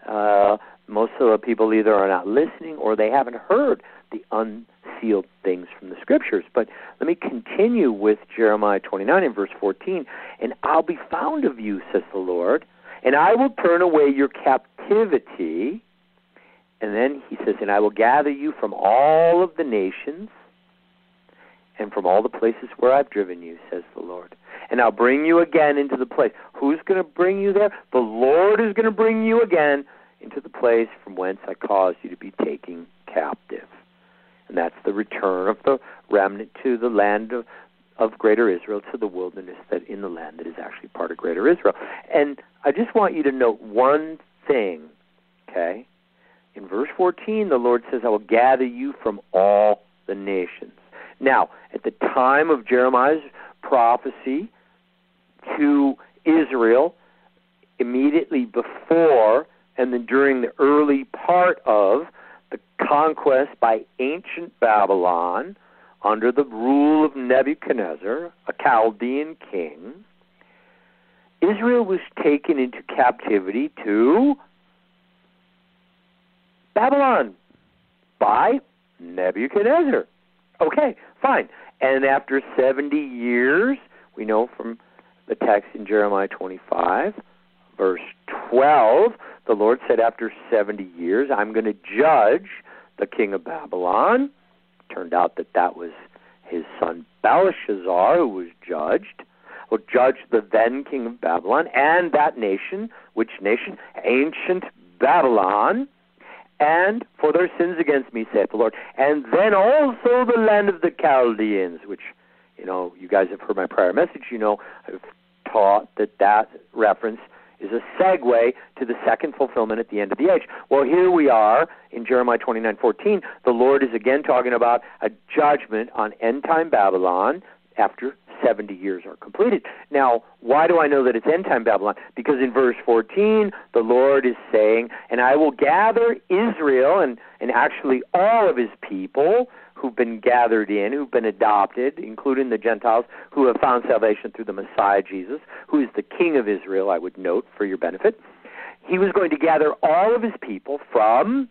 Uh, most of the people either are not listening or they haven't heard the unsealed things from the scriptures. But let me continue with Jeremiah 29 and verse 14. And I'll be found of you, says the Lord, and I will turn away your captivity. And then he says, And I will gather you from all of the nations and from all the places where I've driven you, says the Lord. And I'll bring you again into the place. Who's going to bring you there? The Lord is going to bring you again into the place from whence I caused you to be taken captive. And that's the return of the remnant to the land of, of greater Israel, to the wilderness that in the land that is actually part of greater Israel. And I just want you to note one thing, okay? In verse 14, the Lord says, I will gather you from all the nations. Now, at the time of Jeremiah's prophecy to Israel, immediately before and then during the early part of the conquest by ancient Babylon under the rule of Nebuchadnezzar, a Chaldean king, Israel was taken into captivity to Babylon by Nebuchadnezzar. Okay, fine. And after 70 years, we know from the text in Jeremiah 25, verse 12, the Lord said, After 70 years, I'm going to judge the king of Babylon. Turned out that that was his son Belshazzar who was judged. Will judge the then king of Babylon and that nation. Which nation? Ancient Babylon. And for their sins against me, saith the Lord. And then also the land of the Chaldeans, which, you know, you guys have heard my prior message. You know, I've taught that that reference is a segue to the second fulfillment at the end of the age. Well, here we are in Jeremiah 29:14. The Lord is again talking about a judgment on end time Babylon after 70 years are completed. Now, why do I know that it's end time Babylon? Because in verse 14, the Lord is saying, And I will gather Israel and, and actually all of his people who've been gathered in, who've been adopted, including the Gentiles who have found salvation through the Messiah Jesus, who is the King of Israel, I would note for your benefit. He was going to gather all of his people from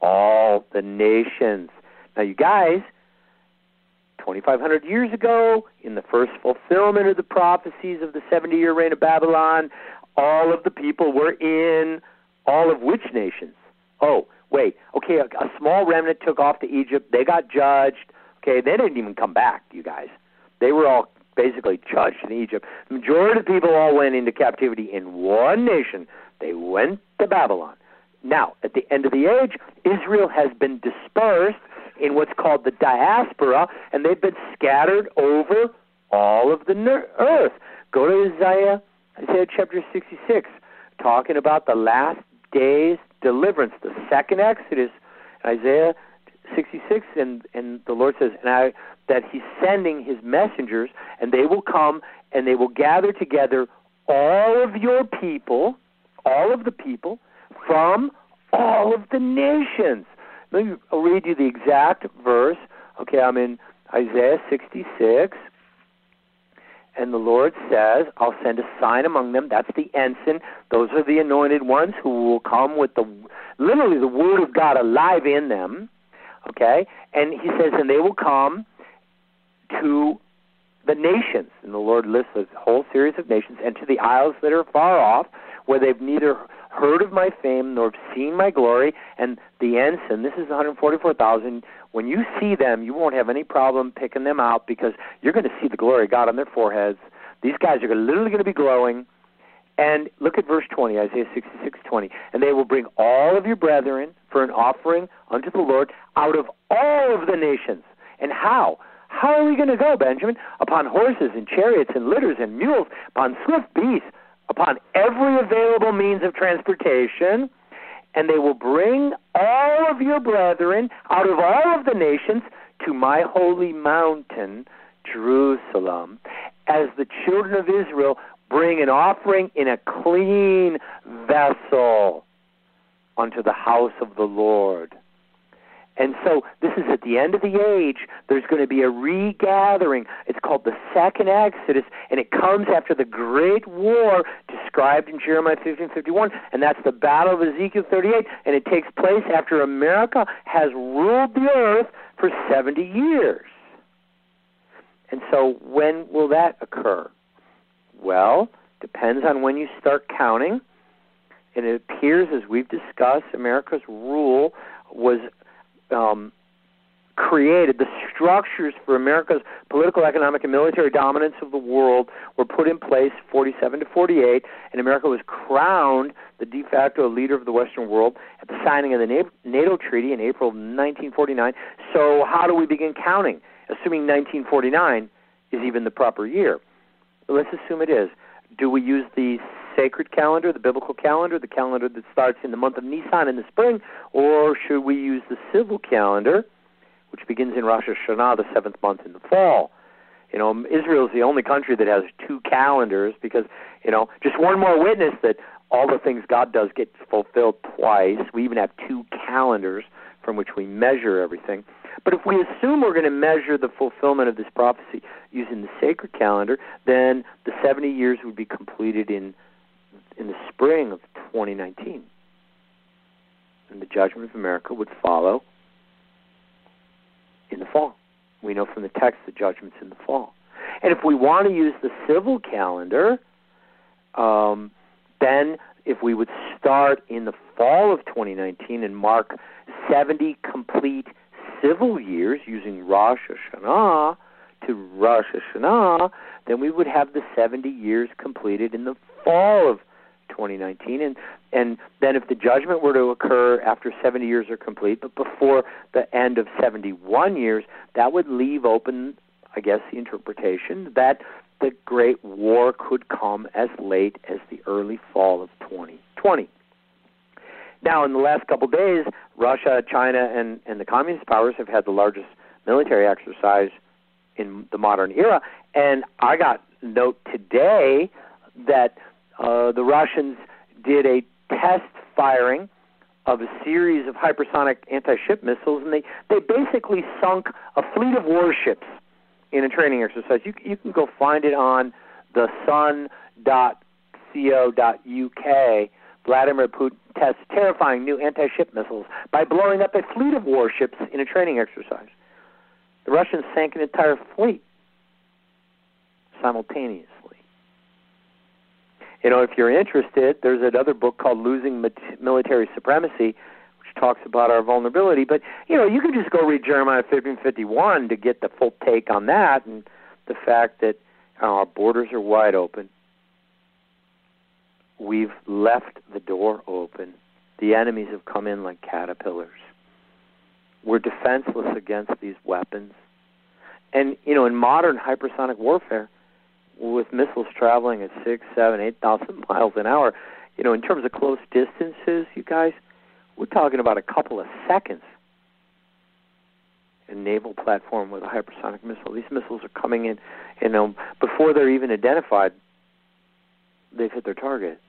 all the nations. Now, you guys, 2,500 years ago, in the first fulfillment of the prophecies of the 70 year reign of Babylon, all of the people were in all of which nations? Oh, wait, okay, a, a small remnant took off to Egypt. They got judged. Okay, they didn't even come back, you guys. They were all basically judged in Egypt. The majority of people all went into captivity in one nation. They went to Babylon. Now, at the end of the age, Israel has been dispersed in what's called the diaspora, and they've been scattered over all of the earth. Go to Isaiah, Isaiah chapter 66, talking about the last days deliverance, the second Exodus, Isaiah 66, and, and the Lord says, and I, that He's sending His messengers, and they will come and they will gather together all of your people, all of the people, from all of the nations. Let me read you the exact verse. Okay, I'm in Isaiah 66. And the Lord says, I'll send a sign among them. That's the ensign. Those are the anointed ones who will come with the literally the word of God alive in them. Okay? And he says, and they will come to the nations. And the Lord lists a whole series of nations, and to the isles that are far off, where they've neither heard of my fame nor seen my glory. And the ensign, this is 144,000 when you see them, you won't have any problem picking them out because you're going to see the glory of God on their foreheads. These guys are literally going to be glowing. And look at verse 20, Isaiah 66:20. And they will bring all of your brethren for an offering unto the Lord out of all of the nations. And how? How are we going to go, Benjamin? Upon horses and chariots and litters and mules, upon swift beasts, upon every available means of transportation and they will bring all of your brethren out of all of the nations to my holy mountain, Jerusalem, as the children of Israel bring an offering in a clean vessel unto the house of the Lord. And so this is at the end of the age. There's going to be a regathering. It's called the Second Exodus, and it comes after the great war described in Jeremiah 15:51, and that's the Battle of Ezekiel 38, and it takes place after America has ruled the earth for 70 years. And so when will that occur? Well, depends on when you start counting. And it appears, as we've discussed, America's rule was um, created, the structures for America's political, economic, and military dominance of the world were put in place 47 to 48, and America was crowned the de facto leader of the Western world at the signing of the NATO Treaty in April 1949. So, how do we begin counting? Assuming 1949 is even the proper year. Let's assume it is. Do we use the sacred calendar, the biblical calendar, the calendar that starts in the month of Nisan in the spring, or should we use the civil calendar, which begins in Rosh Hashanah, the seventh month in the fall? You know, Israel is the only country that has two calendars because, you know, just one more witness that all the things God does get fulfilled twice. We even have two calendars from which we measure everything. But if we assume we're going to measure the fulfillment of this prophecy using the sacred calendar, then the 70 years would be completed in in the spring of 2019. And the judgment of America would follow in the fall. We know from the text the judgment's in the fall. And if we want to use the civil calendar, um, then if we would start in the fall of 2019 and mark 70 complete civil years using Rosh Hashanah to Rosh Hashanah, then we would have the 70 years completed in the fall of 2019 and and then if the judgment were to occur after 70 years are complete but before the end of 71 years that would leave open i guess the interpretation that the great war could come as late as the early fall of 2020 now in the last couple of days russia china and and the communist powers have had the largest military exercise in the modern era. And i got note today that uh, the Russians did a test firing of a series of hypersonic anti-ship missiles, and they they basically sunk a fleet of warships in a training exercise. You you can go find it on the sun.co.uk. Vladimir Putin tests terrifying new anti-ship missiles by blowing up a fleet of warships in a training exercise. The Russians sank an entire fleet simultaneously. You know, if you're interested, there's another book called Losing Military Supremacy, which talks about our vulnerability. But you know, you can just go read Jeremiah 15:51 to get the full take on that and the fact that uh, our borders are wide open. We've left the door open. The enemies have come in like caterpillars. We're defenseless against these weapons. And you know, in modern hypersonic warfare, with missiles traveling at six, seven, eight thousand miles an hour, you know, in terms of close distances, you guys, we're talking about a couple of seconds. A naval platform with a hypersonic missile. These missiles are coming in, you know, before they're even identified. they've hit their target.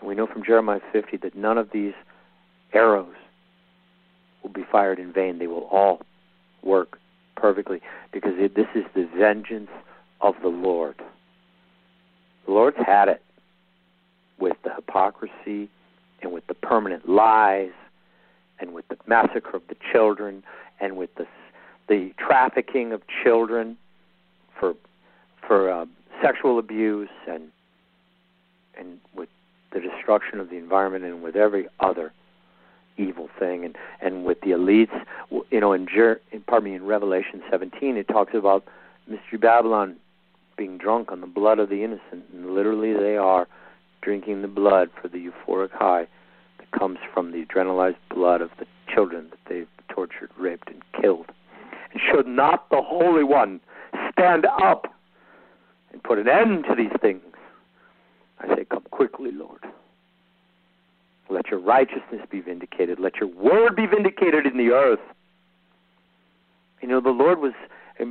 And we know from Jeremiah 50 that none of these arrows will be fired in vain. They will all work perfectly because it, this is the vengeance of the Lord. The Lord's had it with the hypocrisy and with the permanent lies and with the massacre of the children and with the the trafficking of children for for uh, sexual abuse and and with the destruction of the environment and with every other evil thing and and with the elites you know in, in pardon me in Revelation 17 it talks about mystery Babylon being drunk on the blood of the innocent and literally they are drinking the blood for the euphoric high that comes from the adrenalized blood of the children that they've tortured raped and killed and should not the holy one stand up and put an end to these things I say come quickly Lord let your righteousness be vindicated. Let your word be vindicated in the earth. You know, the Lord was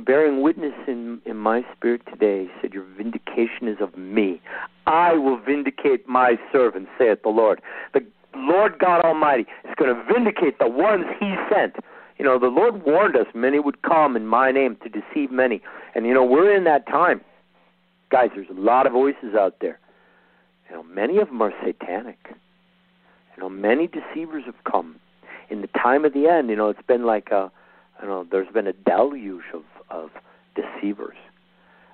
bearing witness in, in my spirit today. Said, Your vindication is of me. I will vindicate my servant, saith the Lord. The Lord God Almighty is going to vindicate the ones He sent. You know, the Lord warned us many would come in my name to deceive many. And, you know, we're in that time. Guys, there's a lot of voices out there. You know, many of them are satanic. You know, many deceivers have come. In the time of the end, you know, it's been like a, you know, there's been a deluge of of deceivers.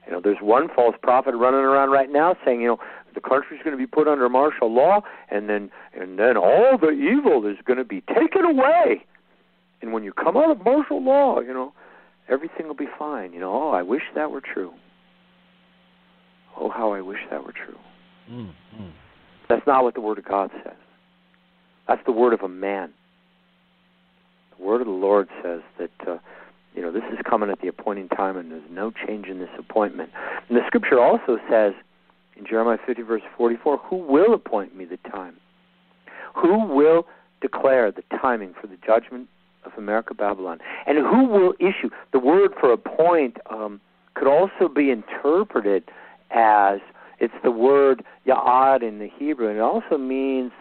You know, there's one false prophet running around right now saying, you know, the country's going to be put under martial law, and then and then all the evil is going to be taken away. And when you come out of martial law, you know, everything will be fine. You know, oh, I wish that were true. Oh, how I wish that were true. Mm-hmm. That's not what the Word of God says. That's the word of a man. The word of the Lord says that uh, you know this is coming at the appointing time, and there's no change in this appointment. And the Scripture also says in Jeremiah 50 verse 44, "Who will appoint me the time? Who will declare the timing for the judgment of America, Babylon, and who will issue the word for appoint?" Um, could also be interpreted as it's the word ya'ad in the Hebrew, and it also means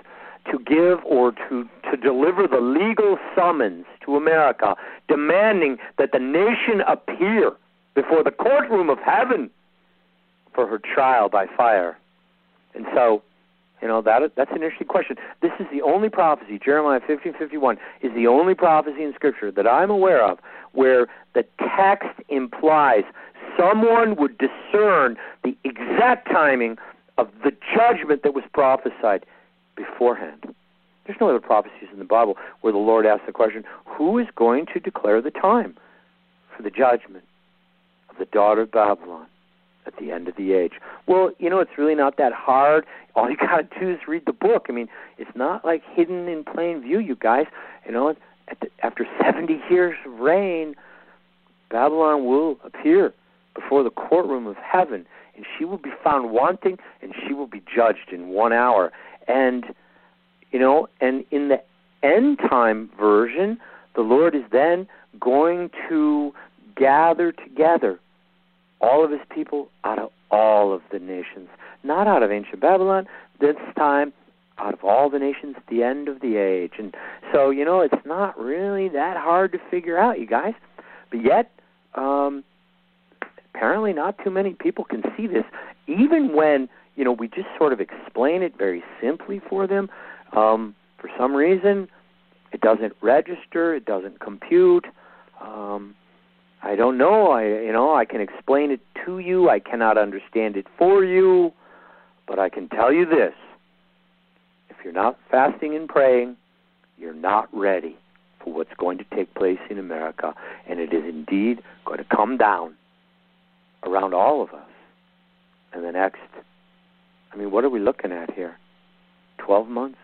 to give or to, to deliver the legal summons to America demanding that the nation appear before the courtroom of heaven for her trial by fire. And so, you know, that that's an interesting question. This is the only prophecy, Jeremiah 15:51 is the only prophecy in scripture that I'm aware of where the text implies someone would discern the exact timing of the judgment that was prophesied beforehand. There's no other prophecies in the Bible where the Lord asks the question, who is going to declare the time for the judgment of the daughter of Babylon at the end of the age? Well, you know, it's really not that hard. All you got to do is read the book. I mean, it's not like hidden in plain view, you guys. You know, the, after 70 years of reign, Babylon will appear before the courtroom of heaven, and she will be found wanting, and she will be judged in one hour and you know, and in the end time version, the Lord is then going to gather together all of his people out of all of the nations, not out of ancient Babylon, this time out of all the nations at the end of the age. And so, you know, it's not really that hard to figure out, you guys. But yet, um, apparently not too many people can see this, even when you know, we just sort of explain it very simply for them. Um, for some reason, it doesn't register, it doesn't compute. Um, I don't know. I you know I can explain it to you. I cannot understand it for you, but I can tell you this: if you're not fasting and praying, you're not ready for what's going to take place in America, and it is indeed going to come down around all of us in the next I mean, what are we looking at here? 12 months?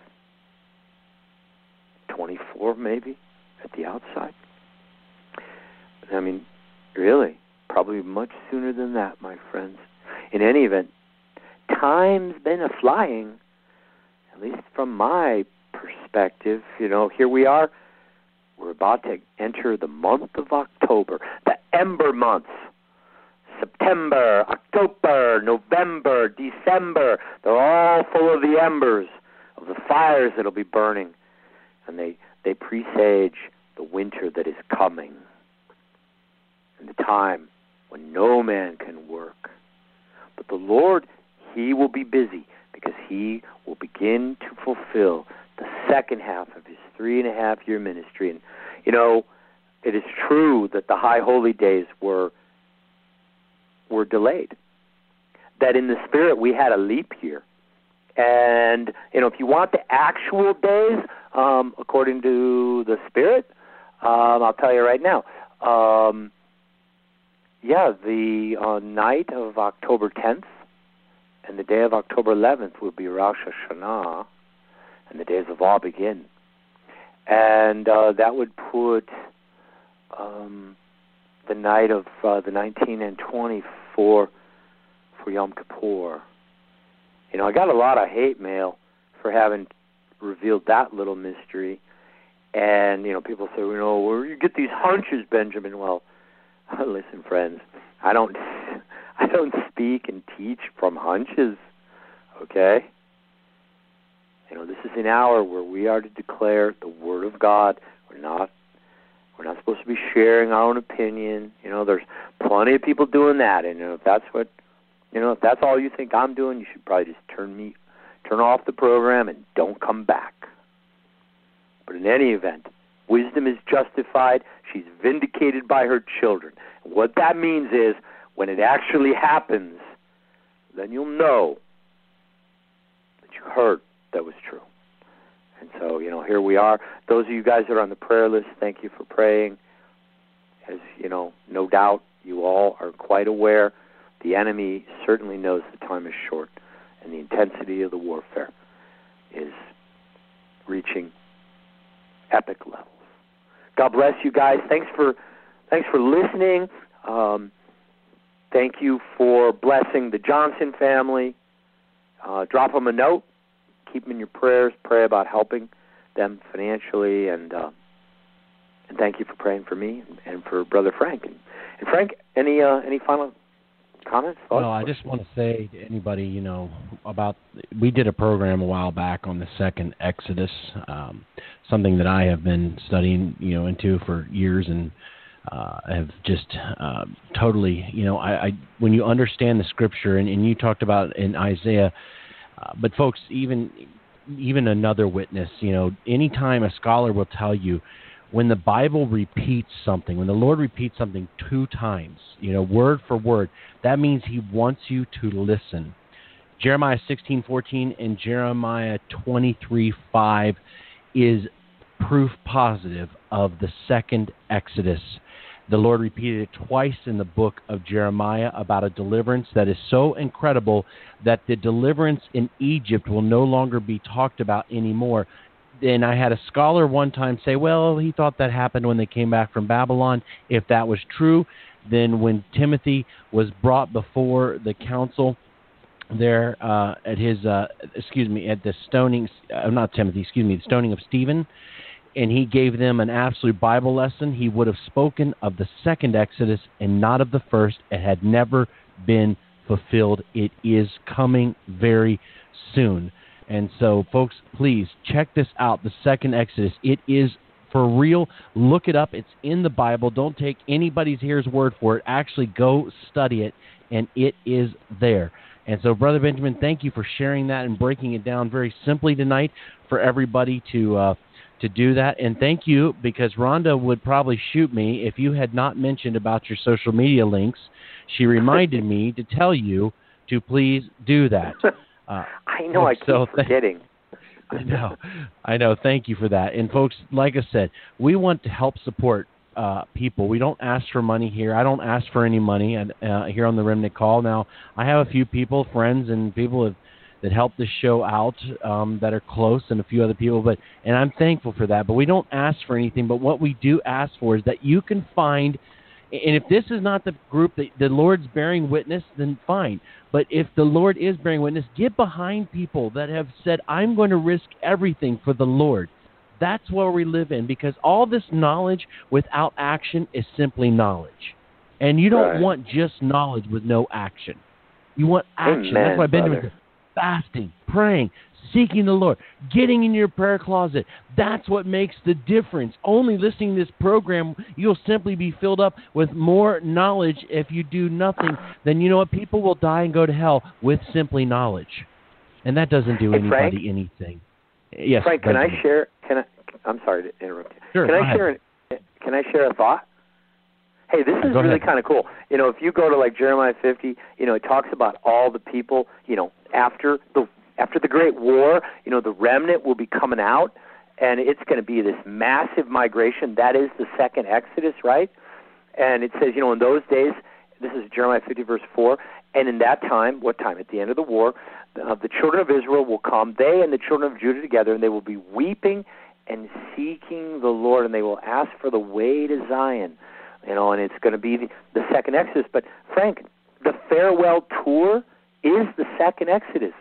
24 maybe at the outside? I mean, really, probably much sooner than that, my friends. In any event, time's been a flying, at least from my perspective. You know, here we are. We're about to enter the month of October, the ember months. September, October, November, December. They're all full of the embers of the fires that'll be burning. And they, they presage the winter that is coming and the time when no man can work. But the Lord, He will be busy because He will begin to fulfill the second half of His three and a half year ministry. And, you know, it is true that the high holy days were were delayed. That in the spirit we had a leap year. And you know, if you want the actual days, um, according to the spirit, um, I'll tell you right now. Um, yeah, the uh, night of October 10th and the day of October 11th will be Rosh Hashanah, and the days of awe begin. And uh, that would put um, the night of uh, the 19 and 20 for for Yom Kippur. You know, I got a lot of hate mail for having revealed that little mystery. And you know, people say, you know, where you get these hunches, Benjamin? Well, listen, friends, I don't, I don't speak and teach from hunches. Okay. You know, this is an hour where we are to declare the word of God. We're not, we're not supposed to be sharing our own opinion. You know, there's plenty of people doing that, and you know, if that's what, you know, if that's all you think I'm doing, you should probably just turn me, turn off the program and don't come back. But in any event, wisdom is justified. She's vindicated by her children. What that means is when it actually happens, then you'll know that you heard that was true. And so, you know, here we are. Those of you guys that are on the prayer list, thank you for praying. As you know, no doubt you all are quite aware the enemy certainly knows the time is short and the intensity of the warfare is reaching epic levels. God bless you guys. Thanks for thanks for listening. Um, thank you for blessing the Johnson family. Uh, drop them a note. Keep them in your prayers. Pray about helping them financially, and uh, and thank you for praying for me and for Brother Frank. And, and Frank, any uh, any final comments? Well, I just want to say to anybody, you know, about we did a program a while back on the second Exodus, um, something that I have been studying, you know, into for years and uh, have just uh, totally, you know, I, I when you understand the scripture and, and you talked about in Isaiah, uh, but folks, even even another witness, you know, anytime a scholar will tell you when the Bible repeats something, when the Lord repeats something two times, you know, word for word, that means He wants you to listen. Jeremiah 16:14 and Jeremiah 23:5 is proof positive of the second Exodus. The Lord repeated it twice in the book of Jeremiah about a deliverance that is so incredible that the deliverance in Egypt will no longer be talked about anymore and I had a scholar one time say, well, he thought that happened when they came back from Babylon. If that was true, then when Timothy was brought before the council there uh, at his, uh, excuse me, at the stoning, uh, not Timothy, excuse me, the stoning of Stephen, and he gave them an absolute Bible lesson, he would have spoken of the second Exodus and not of the first. It had never been fulfilled. It is coming very soon. And so, folks, please check this out the second Exodus. It is for real. Look it up. It's in the Bible. Don't take anybody's here's word for it. Actually, go study it, and it is there. And so, Brother Benjamin, thank you for sharing that and breaking it down very simply tonight for everybody to uh, to do that. And thank you because Rhonda would probably shoot me if you had not mentioned about your social media links. She reminded me to tell you to please do that. Uh, I know. I keep so forgetting. I know. I know. Thank you for that. And folks, like I said, we want to help support uh, people. We don't ask for money here. I don't ask for any money and, uh, here on the Remnant Call. Now, I have a few people, friends, and people have, that help this show out um, that are close, and a few other people. But and I'm thankful for that. But we don't ask for anything. But what we do ask for is that you can find and if this is not the group that the Lord's bearing witness, then fine. But if the Lord is bearing witness, get behind people that have said, I'm going to risk everything for the Lord. That's where we live in because all this knowledge without action is simply knowledge. And you don't Right. want just knowledge with no action. You want action. Amen, That's why Benjamin said, fasting, praying, seeking the Lord, getting in your prayer closet. That's what makes the difference. Only listening to this program, you'll simply be filled up with more knowledge if you do nothing. Then you know what? People will die and go to hell with simply knowledge. And that doesn't do Hey, Frank? anybody anything. Yes, Frank, can I share? Can I? I'm sorry to interrupt you. Sure, can I ahead. share? An, can I share a thought? Hey, this is Go really kind of cool. You know, if you go to like Jeremiah 50, you know, it talks about all the people. You know, after the after the Great War, you know, the remnant will be coming out, and it's going to be this massive migration. That is the second Exodus, right? And it says, you know, in those days, this is Jeremiah 50 verse 4, and in that time, what time? At the end of the war, uh, the children of Israel will come, they and the children of Judah together, and they will be weeping and seeking the Lord, and they will ask for the way to Zion. You know, and it's going to be the, the second Exodus. But Frank, the farewell tour is the second Exodus.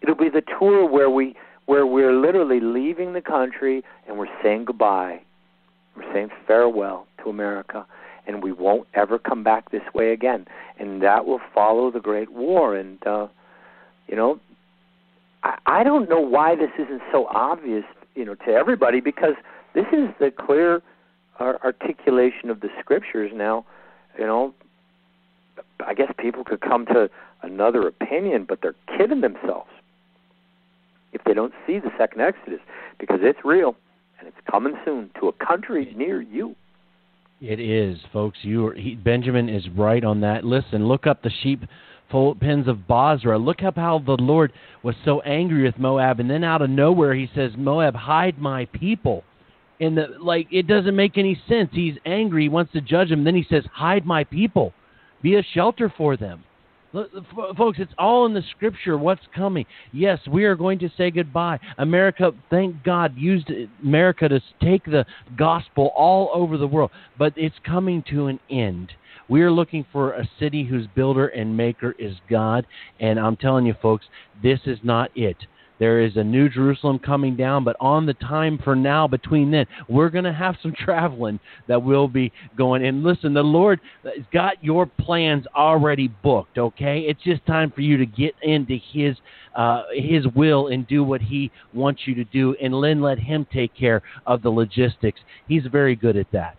It'll be the tour where we where we're literally leaving the country and we're saying goodbye. We're saying farewell to America, and we won't ever come back this way again. And that will follow the Great War. And uh, you know, I, I don't know why this isn't so obvious, you know, to everybody because this is the clear articulation of the scriptures. Now, you know, I guess people could come to another opinion, but they're kidding themselves if they don't see the second Exodus because it's real and it's coming soon to a country near you. It is, folks. You are, he, Benjamin is right on that. Listen, look up the sheep pens of Bozrah. Look up how the Lord was so angry with Moab, and then out of nowhere he says, "Moab, hide my people." And the like, it doesn't make any sense. He's angry. He wants to judge them. Then he says, "Hide my people, be a shelter for them." Folks, it's all in the scripture. What's coming? Yes, we are going to say goodbye. America, thank God, used America to take the gospel all over the world, but it's coming to an end. We are looking for a city whose builder and maker is God, and I'm telling you, folks, this is not it. There is a new Jerusalem coming down, but on the time for now, between then, we're going to have some traveling that will be going. And listen, the Lord has got your plans already booked. Okay, it's just time for you to get into His uh, His will and do what He wants you to do, and then let Him take care of the logistics. He's very good at that.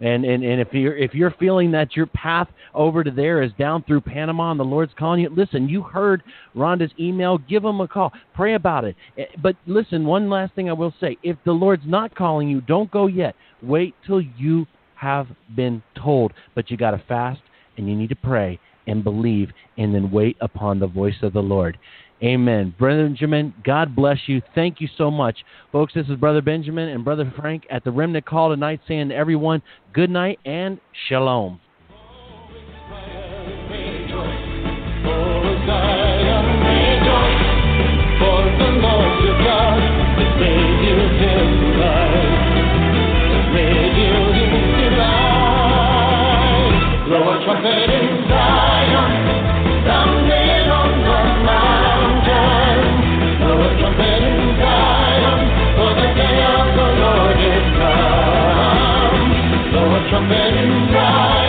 And, and and if you're if you're feeling that your path over to there is down through Panama and the Lord's calling you, listen. You heard Rhonda's email. Give him a call. Pray about it. Eh, But listen, one last thing I will say: if the Lord's not calling you, don't go yet. Wait till you have been told. But you got to fast and you need to pray and believe, and then wait upon the voice of the Lord. Amen. Brother Benjamin, God bless you. Thank you so much. Folks, this is Brother Benjamin and Brother Frank at the Remnant Call tonight saying to everyone, good night and shalom. Come and ride.